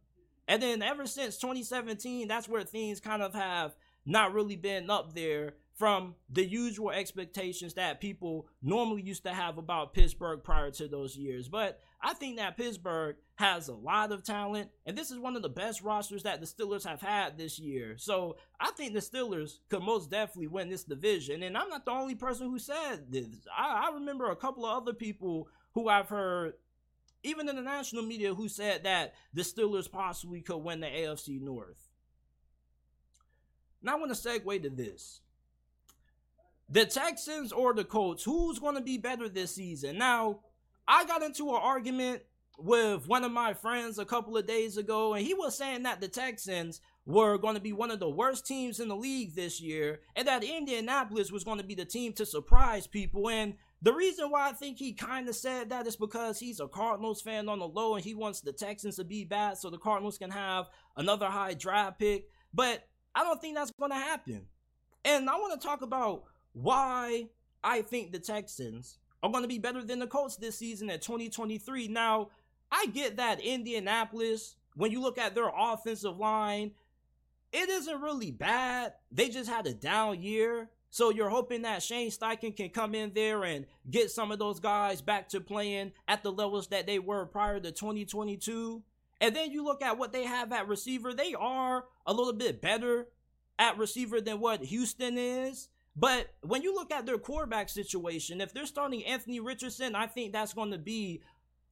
And then ever since 2017, that's where things kind of have not really been up there from the usual expectations that people normally used to have about Pittsburgh prior to those years. But I think that Pittsburgh has a lot of talent, and this is one of the best rosters that the Steelers have had this year. So I think the Steelers could most definitely win this division. And I'm not the only person who said this. I, I remember a couple of other people who I've heard even in the national media who said that the Steelers possibly could win the AFC North. Now I want to segue to this. The Texans or the Colts, who's going to be better this season? Now, I got into an argument with one of my friends a couple of days ago, and he was saying that the Texans were going to be one of the worst teams in the league this year, and that Indianapolis was going to be the team to surprise people. And the reason why I think he kind of said that is because he's a Cardinals fan on the low and he wants the Texans to be bad so the Cardinals can have another high draft pick. But I don't think that's going to happen. And I want to talk about why I think the Texans are going to be better than the Colts this season at 2023. Now, I get that Indianapolis, when you look at their offensive line, it isn't really bad. They just had a down year. So you're hoping that Shane Steichen can come in there and get some of those guys back to playing at the levels that they were prior to 2022. And then you look at what they have at receiver. They are a little bit better at receiver than what Houston is. But when you look at their quarterback situation, if they're starting Anthony Richardson, I think that's going to be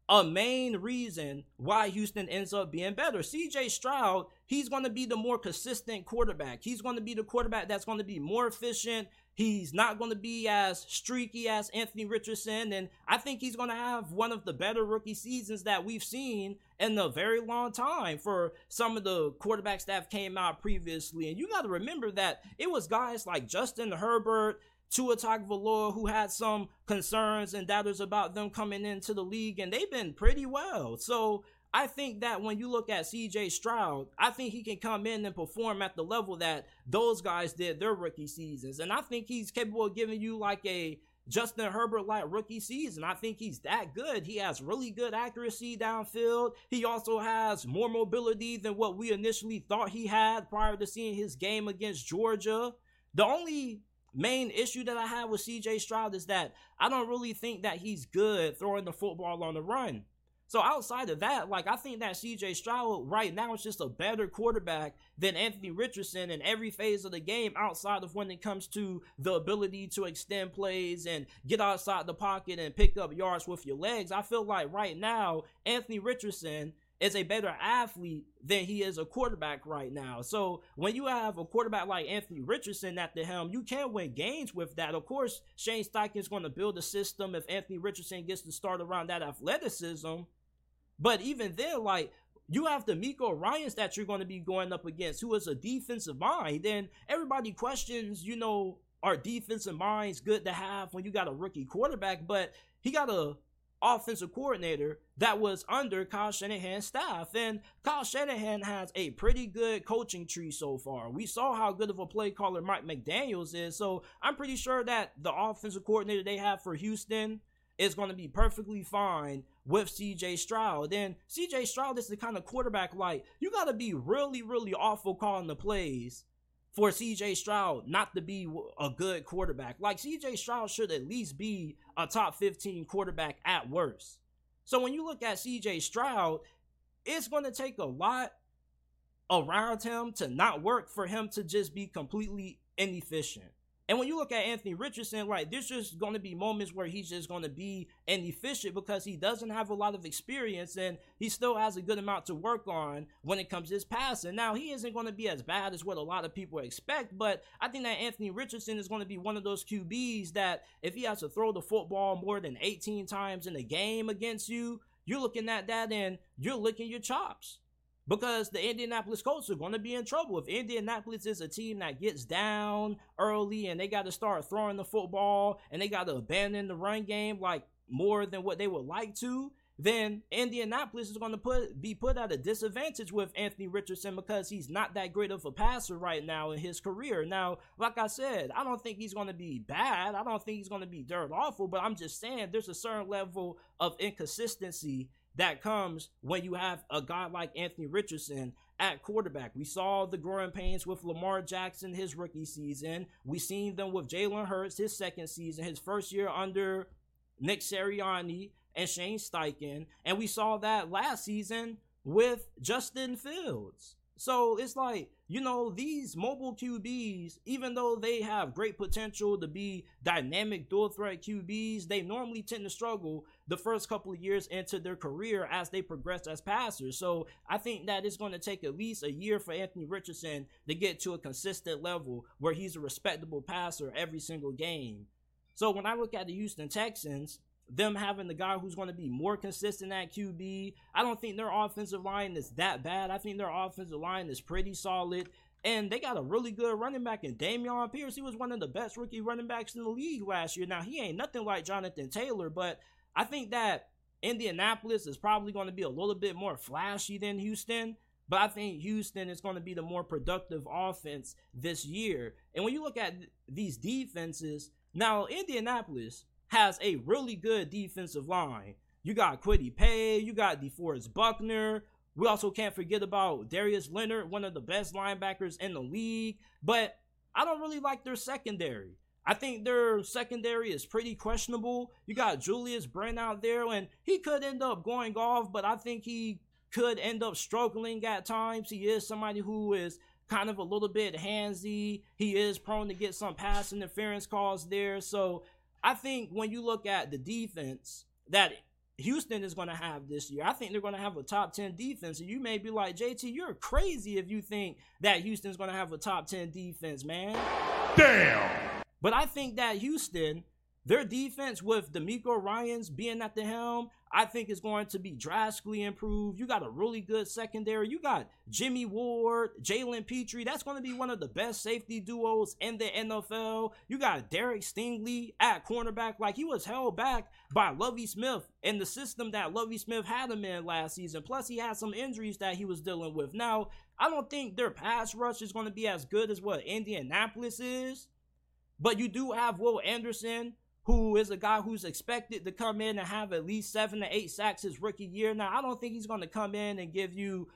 a main reason why Houston ends up being better. CJ Stroud, he's going to be the more consistent quarterback. He's going to be the quarterback that's going to be more efficient. He's not going to be as streaky as Anthony Richardson. And I think he's going to have one of the better rookie seasons that we've seen in a very long time for some of the quarterbacks that came out previously. And you got to remember that it was guys like Justin Herbert, Tua Tagovailoa who had some concerns and doubters about them coming into the league, and they've been pretty well. So I think that when you look at CJ Stroud, I think he can come in and perform at the level that those guys did their rookie seasons. And I think he's capable of giving you like a Justin Herbert like rookie season. I think he's that good. He has really good accuracy downfield. He also has more mobility than what we initially thought he had prior to seeing his game against Georgia. The only main issue that I have with CJ Stroud is that I don't really think that he's good throwing the football on the run. So outside of that, like I think that CJ Stroud right now is just a better quarterback than Anthony Richardson in every phase of the game outside of when it comes to the ability to extend plays and get outside the pocket and pick up yards with your legs. I feel like right now Anthony Richardson is a better athlete than he is a quarterback right now. So when you have a quarterback like Anthony Richardson at the helm, you can win games with that. Of course, Shane Steichen is going to build a system if Anthony Richardson gets to start around that athleticism. But even then, like you have DeMeco Ryans that you're going to be going up against, who is a defensive mind. Then everybody questions, you know, are defensive minds good to have when you got a rookie quarterback? But he got a offensive coordinator that was under Kyle Shanahan's staff. And Kyle Shanahan has a pretty good coaching tree so far. We saw how good of a play caller Mike McDaniels is. So I'm pretty sure that the offensive coordinator they have for Houston is going to be perfectly fine with CJ Stroud. And CJ Stroud is the kind of quarterback like you got to be really, really awful calling the plays for CJ Stroud not to be a good quarterback. Like CJ Stroud should at least be a top 15 quarterback at worst. So when you look at CJ Stroud, it's going to take a lot around him to not work for him to just be completely inefficient. And when you look at Anthony Richardson, like there's just going to be moments where he's just going to be inefficient because he doesn't have a lot of experience and he still has a good amount to work on when it comes to his passing. Now, he isn't going to be as bad as what a lot of people expect, but I think that Anthony Richardson is going to be one of those QBs that if he has to throw the football more than 18 times in a game against you, you're looking at that and you're licking your chops because the Indianapolis Colts are going to be in trouble. If Indianapolis is a team that gets down early and they got to start throwing the football and they got to abandon the run game like more than what they would like to, then Indianapolis is going to put be put at a disadvantage with Anthony Richardson because he's not that great of a passer right now in his career. Now, like I said, I don't think he's going to be bad. I don't think he's going to be dirt awful, but I'm just saying there's a certain level of inconsistency that comes when you have a guy like Anthony Richardson at quarterback. We saw the growing pains with Lamar Jackson his rookie season. We seen them with Jalen Hurts his second season, his first year under Nick Sirianni and Shane Steichen, and we saw that last season with Justin Fields. So it's like, you know, these mobile QBs, even though they have great potential to be dynamic dual threat QBs, they normally tend to struggle the first couple of years into their career as they progress as passers. So I think that it's going to take at least a year for Anthony Richardson to get to a consistent level where he's a respectable passer every single game. So when I look at the Houston Texans, them having the guy who's going to be more consistent at QB. I don't think their offensive line is that bad. I think their offensive line is pretty solid. And they got a really good running back in Dameon Pierce. He was one of the best rookie running backs in the league last year. Now, he ain't nothing like Jonathan Taylor, but I think that Indianapolis is probably going to be a little bit more flashy than Houston. But I think Houston is going to be the more productive offense this year. And when you look at these defenses, now Indianapolis, has a really good defensive line. You got Kwity Paye, you got DeForest Buckner. We also can't forget about Darius Leonard, one of the best linebackers in the league. But I don't really like their secondary. I think their secondary is pretty questionable. You got Julius Brents out there, and he could end up going off, but I think he could end up struggling at times. He is somebody who is kind of a little bit handsy. He is prone to get some pass interference calls there. So I think when you look at the defense that Houston is going to have this year, I think they're going to have a top 10 defense. And you may be like, JT, you're crazy if you think that Houston's going to have a top 10 defense, man. Damn. But I think that Houston, their defense with DeMeco Ryans being at the helm, I think is going to be drastically improved. You got a really good secondary. You got Jimmy Ward, Jalen Pitre. That's going to be one of the best safety duos in the NFL. You got Derek Stingley at cornerback. Like he was held back by Lovie Smith and the system that Lovie Smith had him in last season. Plus, he had some injuries that he was dealing with. Now, I don't think their pass rush is going to be as good as what Indianapolis is. But you do have Will Anderson, who is a guy who's expected to come in and have at least seven to eight sacks his rookie year. Now, I don't think he's going to come in and give you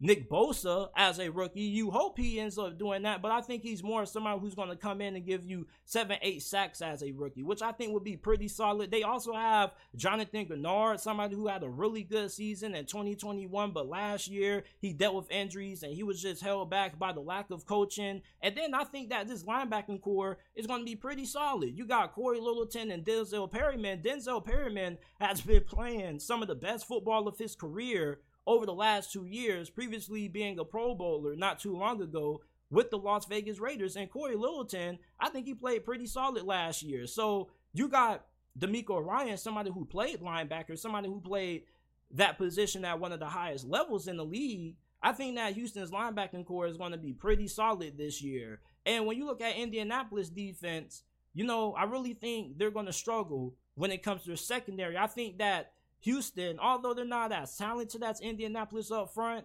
Nick Bosa as a rookie. You hope he ends up doing that, but I think he's more somebody who's going to come in and give you seven, eight sacks as a rookie, which I think would be pretty solid. They also have Jonathan Greenard, somebody who had a really good season in 2021, but last year he dealt with injuries and he was just held back by the lack of coaching. And then I think that this linebacking corps is going to be pretty solid. You got Cory Littleton and Denzel Perryman. Denzel Perryman has been playing some of the best football of his career over the last two years, previously being a Pro Bowler not too long ago with the Las Vegas Raiders. And Cory Littleton, I think he played pretty solid last year. So you got DeMeco Ryan, somebody who played linebacker, somebody who played that position at one of the highest levels in the league, I think that Houston's linebacking corps is going to be pretty solid this year. And when you look at Indianapolis defense, you know, I really think they're going to struggle when it comes to their secondary. I think that Houston, although they're not as talented as Indianapolis up front,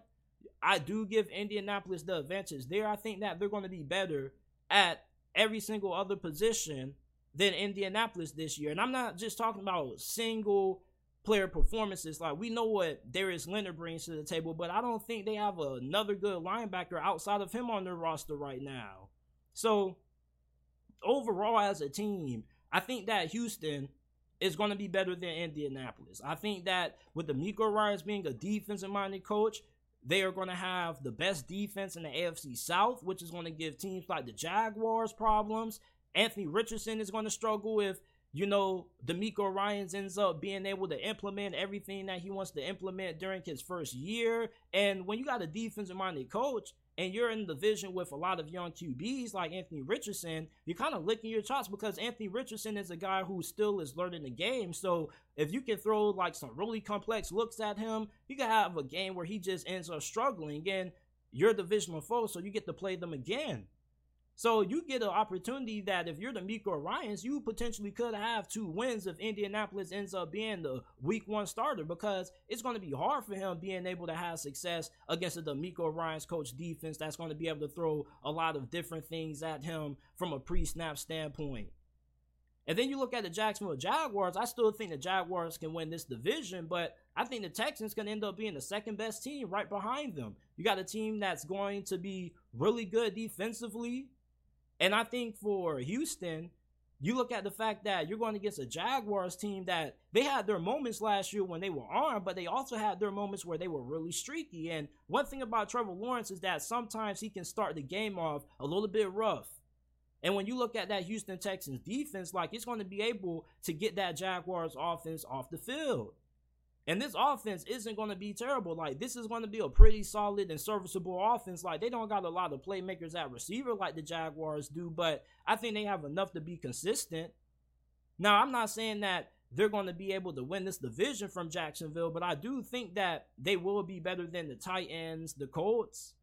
I do give Indianapolis the advantage there. I think that they're going to be better at every single other position than Indianapolis this year. And I'm not just talking about single player performances. Like we know what Darius Leonard brings to the table, but I don't think they have another good linebacker outside of him on their roster right now. So overall as a team, I think that Houston is going to be better than Indianapolis. I think that with DeMeco Ryans being a defensive minded coach, they are going to have the best defense in the AFC South, which is going to give teams like the Jaguars problems. Anthony Richardson is going to struggle if, you know, DeMeco Ryans ends up being able to implement everything that he wants to implement during his first year. And when you got a defensive minded coach, and you're in the division with a lot of young QBs like Anthony Richardson, you're kind of licking your chops because Anthony Richardson is a guy who still is learning the game. So if you can throw like some really complex looks at him, you can have a game where he just ends up struggling. And you're a divisional foe, so you get to play them again. So you get an opportunity that if you're DeMeco Ryans, you potentially could have two wins if Indianapolis ends up being the week one starter because it's going to be hard for him being able to have success against the DeMeco Ryans coach defense that's going to be able to throw a lot of different things at him from a pre-snap standpoint. And then you look at the Jacksonville Jaguars, I still think the Jaguars can win this division, but I think the Texans can end up being the second best team right behind them. You got a team that's going to be really good defensively, and I think for Houston, you look at the fact that you're going against a Jaguars team that they had their moments last year when they were armed, but they also had their moments where they were really streaky. And one thing about Trevor Lawrence is that sometimes he can start the game off a little bit rough. And when you look at that Houston Texans defense, like it's going to be able to get that Jaguars offense off the field. And this offense isn't going to be terrible. Like, this is going to be a pretty solid and serviceable offense. Like, they don't got a lot of playmakers at receiver like the Jaguars do, but I think they have enough to be consistent. Now, I'm not saying that they're going to be able to win this division from Jacksonville, but I do think that they will be better than the Titans, the Colts.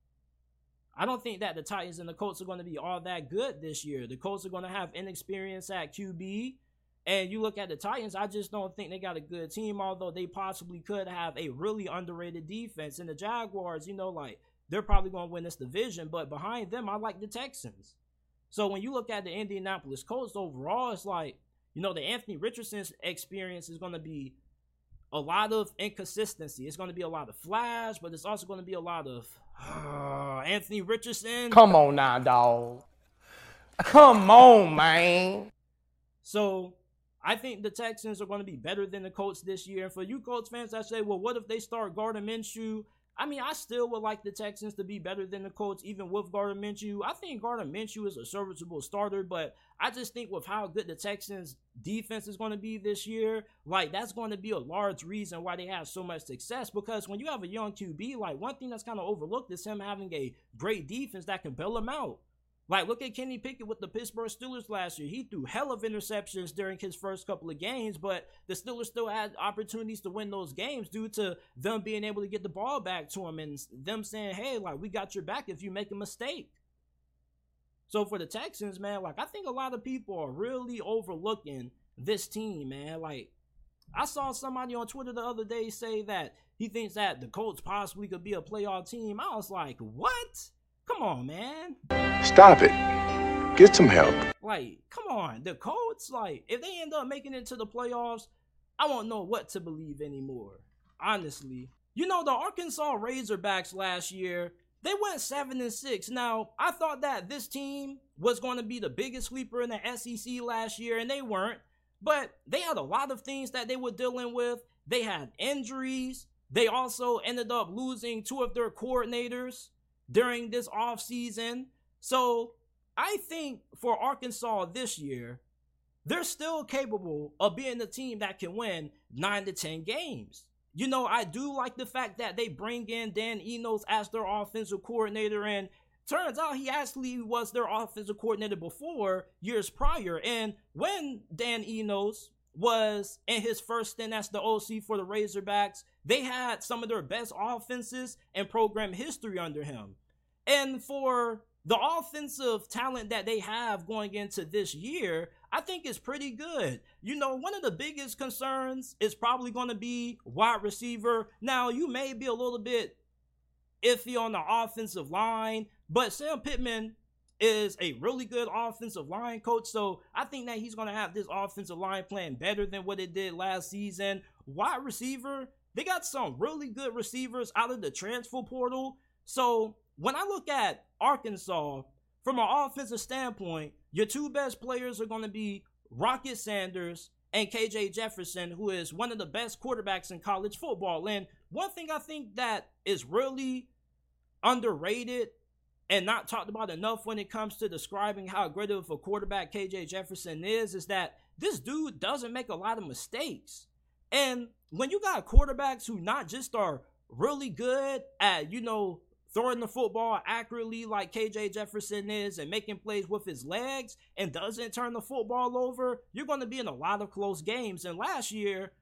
I don't think that the Titans and the Colts are going to be all that good this year. The Colts are going to have inexperience at QB. And you look at the Titans, I just don't think they got a good team, although they possibly could have a really underrated defense. And the Jaguars, you know, like they're probably going to win this division, but behind them, I like the Texans. So when you look at the Indianapolis Colts overall, it's like, you know, the Anthony Richardson's experience is going to be a lot of inconsistency. It's going to be a lot of flash, but it's also going to be a lot of uh, Anthony Richardson. Come on now, dog. Come on, man. So I think the Texans are going to be better than the Colts this year. And for you Colts fans I say, well, what if they start Gardner Minshew? I mean, I still would like the Texans to be better than the Colts, even with Gardner Minshew. I think Gardner Minshew is a serviceable starter, but I just think with how good the Texans defense is going to be this year, like that's going to be a large reason why they have so much success. Because when you have a young QB, like one thing that's kind of overlooked is him having a great defense that can bail him out. Like, look at Kenny Pickett with the Pittsburgh Steelers last year. He threw hell of interceptions during his first couple of games, but the Steelers still had opportunities to win those games due to them being able to get the ball back to him and them saying, hey, like, we got your back if you make a mistake. So for the Texans, man, like, I think a lot of people are really overlooking this team, man. Like, I saw somebody on Twitter the other day say that he thinks that the Colts possibly could be a playoff team. I was like, what? Come on, man. Stop it. Get some help. Like, come on. The Colts, like, if they end up making it to the playoffs, I won't know what to believe anymore. Honestly. You know, the Arkansas Razorbacks last year, they went 7 and 6. Now, I thought that this team was going to be the biggest sleeper in the SEC last year, and they weren't. But they had a lot of things that they were dealing with. They had injuries. They also ended up losing two of their coordinators during this offseason. So I think for Arkansas this year, they're still capable of being the team that can win nine to 10 games. You know, I do like the fact that they bring in Dan Enos as their offensive coordinator, and turns out he actually was their offensive coordinator before years prior. And when Dan Enos was in his first stint as the OC for the Razorbacks, they had some of their best offenses in program history under him. And for the offensive talent that they have going into this year, I think is pretty good. You know, one of the biggest concerns is probably going to be wide receiver. Now, you may be a little bit iffy on the offensive line, but Sam Pittman is a really good offensive line coach. So I think that he's going to have this offensive line playing better than what it did last season. Wide receiver, they got some really good receivers out of the transfer portal. So when I look at Arkansas from an offensive standpoint, your two best players are going to be Rocket Sanders and KJ Jefferson, who is one of the best quarterbacks in college football. And one thing I think that is really underrated and not talked about enough when it comes to describing how great of a quarterback KJ Jefferson is is that this dude doesn't make a lot of mistakes. And when you got quarterbacks who not just are really good at, you know, throwing the football accurately like KJ Jefferson is and making plays with his legs and doesn't turn the football over, you're going to be in a lot of close games. And last year,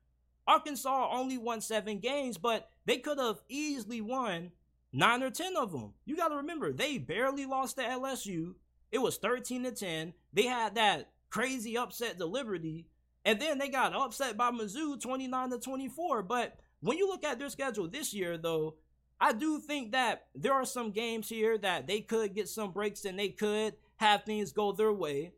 Arkansas only won seven games, but they could have easily won nine or 10 of them. You got to remember, they barely lost to LSU. It was 13 to 10. They had that crazy upset to Liberty, and then they got upset by Mizzou 29 to 24. But when you look at their schedule this year, though, I do think that there are some games here that they could get some breaks and they could have things go their way.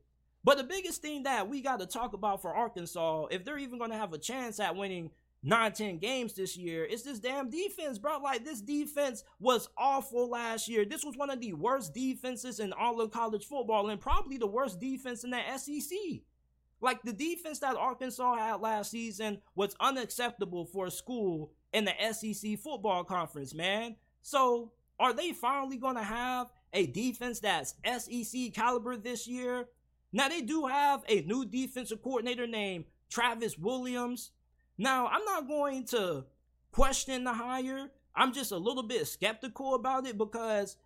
But the biggest thing that we got to talk about for Arkansas, if they're even going to have a chance at winning 9 10 games this year, is this damn defense, bro. Like, this defense was awful last year. This was one of the worst defenses in all of college football and probably the worst defense in the SEC. Like, the defense that Arkansas had last season was unacceptable for a school in the SEC football conference, man. So, are they finally going to have a defense that's SEC caliber this year? Now, they do have a new defensive coordinator named Travis Williams. Now, I'm not going to question the hire. I'm just a little bit skeptical about it because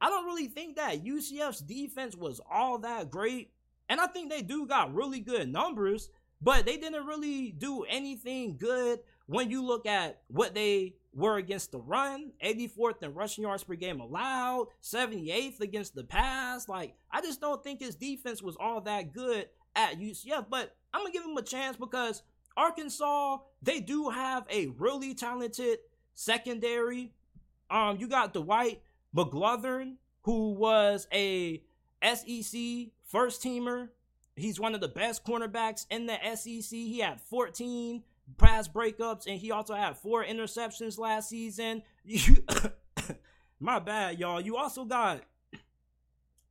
I don't really think that UCF's defense was all that great. And I think they do got really good numbers, but they didn't really do anything good when you look at what they were against the run, 84th in rushing yards per game allowed, 78th against the pass. Like, I just don't think his defense was all that good at UCF, but I'm gonna give him a chance because Arkansas, they do have a really talented secondary. Um, you got Dwight McGlothern, who was a SEC first teamer. He's one of the best cornerbacks in the SEC. He had 14 pass breakups, and he also had four interceptions last season. My bad, y'all. You also got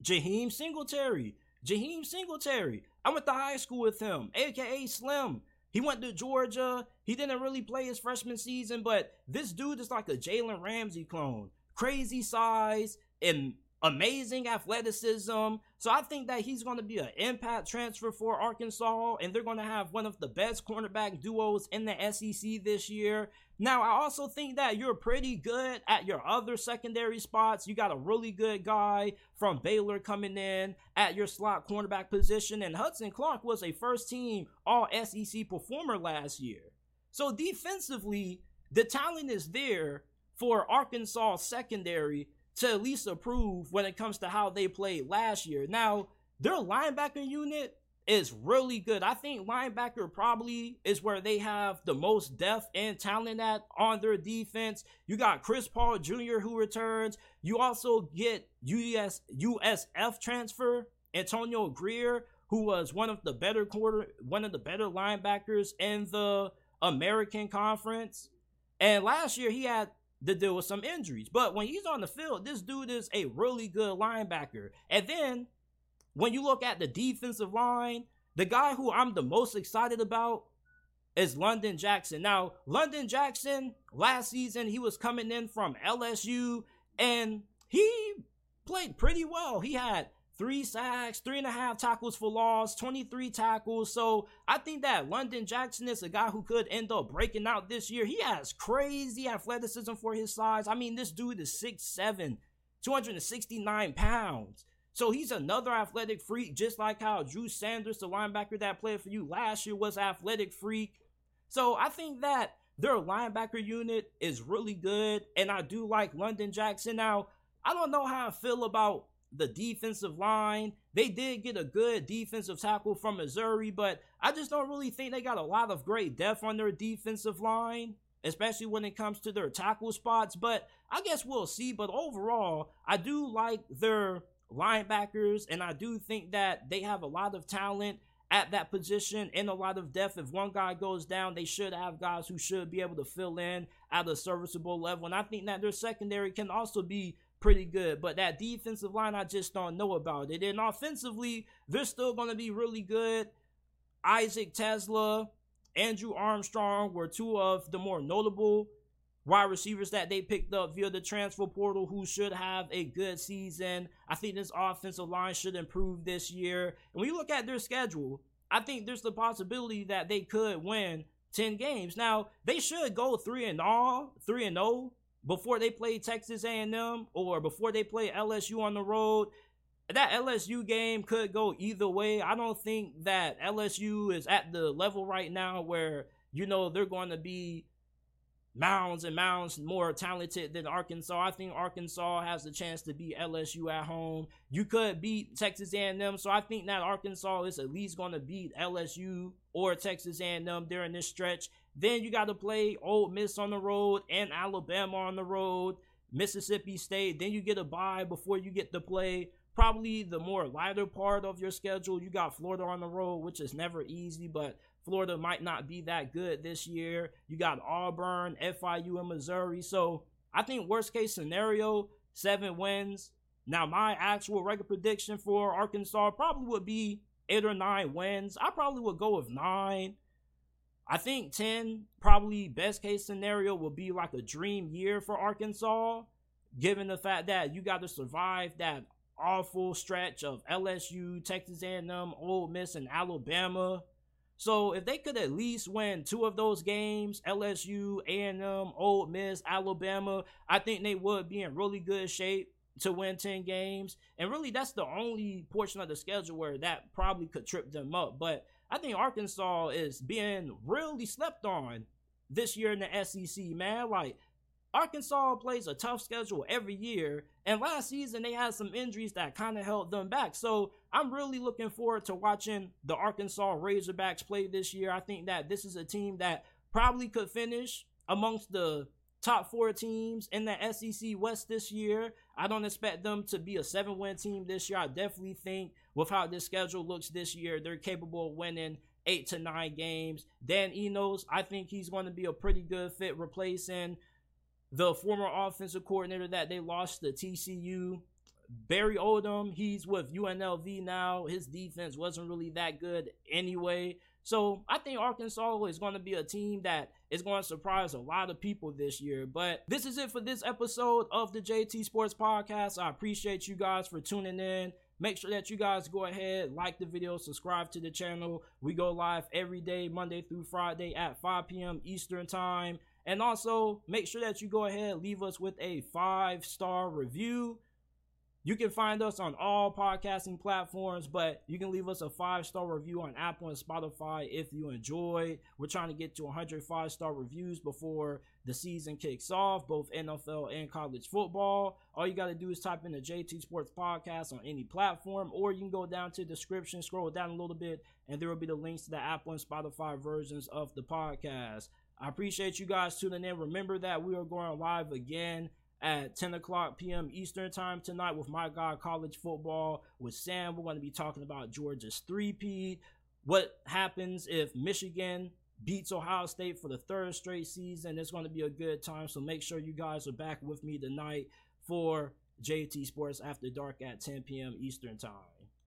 Jaheim Singletary. Jaheim Singletary. I went to high school with him, aka Slim. He went to Georgia. He didn't really play his freshman season, but this dude is like a Jalen Ramsey clone. Crazy size and amazing athleticism. So I think that he's going to be an impact transfer for Arkansas, and they're going to have one of the best cornerback duos in the SEC this year. Now, I also think that you're pretty good at your other secondary spots. You got a really good guy from Baylor coming in at your slot cornerback position, and Hudson Clark was a first team All SEC performer last year. So defensively, the talent is there for Arkansas secondary to at least approve when it comes to how they played last year. Now, their linebacker unit is really good. I think linebacker probably is where they have the most depth and talent at on their defense. You got Chris Paul Jr. who returns. You also get US USF transfer Antonio Grier, who was one of the better quarter, one of the better linebackers in the American Conference. And last year he had to deal with some injuries. But when he's on the field, this dude is a really good linebacker. And then when you look at the defensive line, the guy who I'm the most excited about is Landon Jackson. Now, Landon Jackson, last season, he was coming in from LSU and he played pretty well. He had three sacks, three and a half tackles for loss, 23 tackles. So I think that Landon Jackson is a guy who could end up breaking out this year. He has crazy athleticism for his size. I mean, this dude is 6'7, 269 pounds. So he's another athletic freak, just like how Drew Sanders, the linebacker that played for you last year, was athletic freak. So I think that their linebacker unit is really good, and I do like Landon Jackson. Now, I don't know how I feel about the defensive line. They did get a good defensive tackle from Missouri, but I just don't really think they got a lot of great depth on their defensive line, especially when it comes to their tackle spots. But I guess we'll see. But overall, I do like their linebackers, and I do think that they have a lot of talent at that position and a lot of depth. If one guy goes down, they should have guys who should be able to fill in at a serviceable level. And I think that their secondary can also be pretty good. But that defensive line, I just don't know about it. And offensively, they're still going to be really good. Isaac TeSlaa, Andrew Armstrong were two of the more notable wide receivers that they picked up via the transfer portal who should have a good season. I think this offensive line should improve this year. And when you look at their schedule, I think there's the possibility that they could win 10 games. Now, they should go 3 and all, 3 and 0 before they play Texas A&M or before they play LSU on the road. That LSU game could go either way. I don't think that LSU is at the level right now where you know they're going to be mounds and mounds more talented than Arkansas. I think Arkansas has the chance to beat LSU at home. You could beat Texas A&M, so I think that Arkansas is at least going to beat LSU or Texas A&M during this stretch. Then you got to play Ole Miss on the road and Alabama on the road, Mississippi State. Then you get a bye before you get to play probably the more lighter part of your schedule. You got Florida on the road, which is never easy, but Florida might not be that good this year. You got Auburn, FIU, and Missouri. So I think worst case scenario, seven wins. Now my actual record prediction for Arkansas probably would be eight or nine wins. I probably would go with nine. I think 10, probably best case scenario, will be like a dream year for Arkansas, given the fact that you got to survive that awful stretch of LSU, Texas A&M, Ole Miss, and Alabama. So if they could at least win two of those games, LSU, A&M, Ole Miss, Alabama, I think they would be in really good shape to win 10 games. And really, that's the only portion of the schedule where that probably could trip them up. But I think Arkansas is being really slept on this year in the SEC, man. Like, Arkansas plays a tough schedule every year, and last season they had some injuries that kind of held them back. So I'm really looking forward to watching the Arkansas Razorbacks play this year. I think that this is a team that probably could finish amongst the top four teams in the SEC West this year. I don't expect them to be a seven win team this year. I definitely think with how this schedule looks this year, they're capable of winning eight to nine games. Dan Enos, I think he's going to be a pretty good fit replacing the former offensive coordinator that they lost to TCU. Barry Odom, he's with UNLV now. His defense wasn't really that good anyway. So I think Arkansas is going to be a team that is going to surprise a lot of people this year. But this is it for this episode of the JT Sports Podcast. I appreciate you guys for tuning in. Make sure that you guys go ahead, like the video, subscribe to the channel. We go live every day, Monday through Friday at 5 p.m. Eastern Time. And also, make sure that you go ahead leave us with a five star review. You can find us on all podcasting platforms, but you can leave us a five star review on Apple and Spotify if you enjoyed. We're trying to get to 105 star reviews before the season kicks off, both NFL and college football. All you got to do is type in the JT Sports Podcast on any platform, or you can go down to the description, scroll down a little bit, and there will be the links to the Apple and Spotify versions of the podcast. I appreciate you guys tuning in. Remember that we are going live again at 10 o'clock p.m. Eastern time tonight with my guy college football with Sam. We're going to be talking about Georgia's three-peat. What happens if Michigan beats Ohio State for the third straight season? It's going to be a good time. So make sure you guys are back with me tonight for JT Sports After Dark at 10 p.m. Eastern time.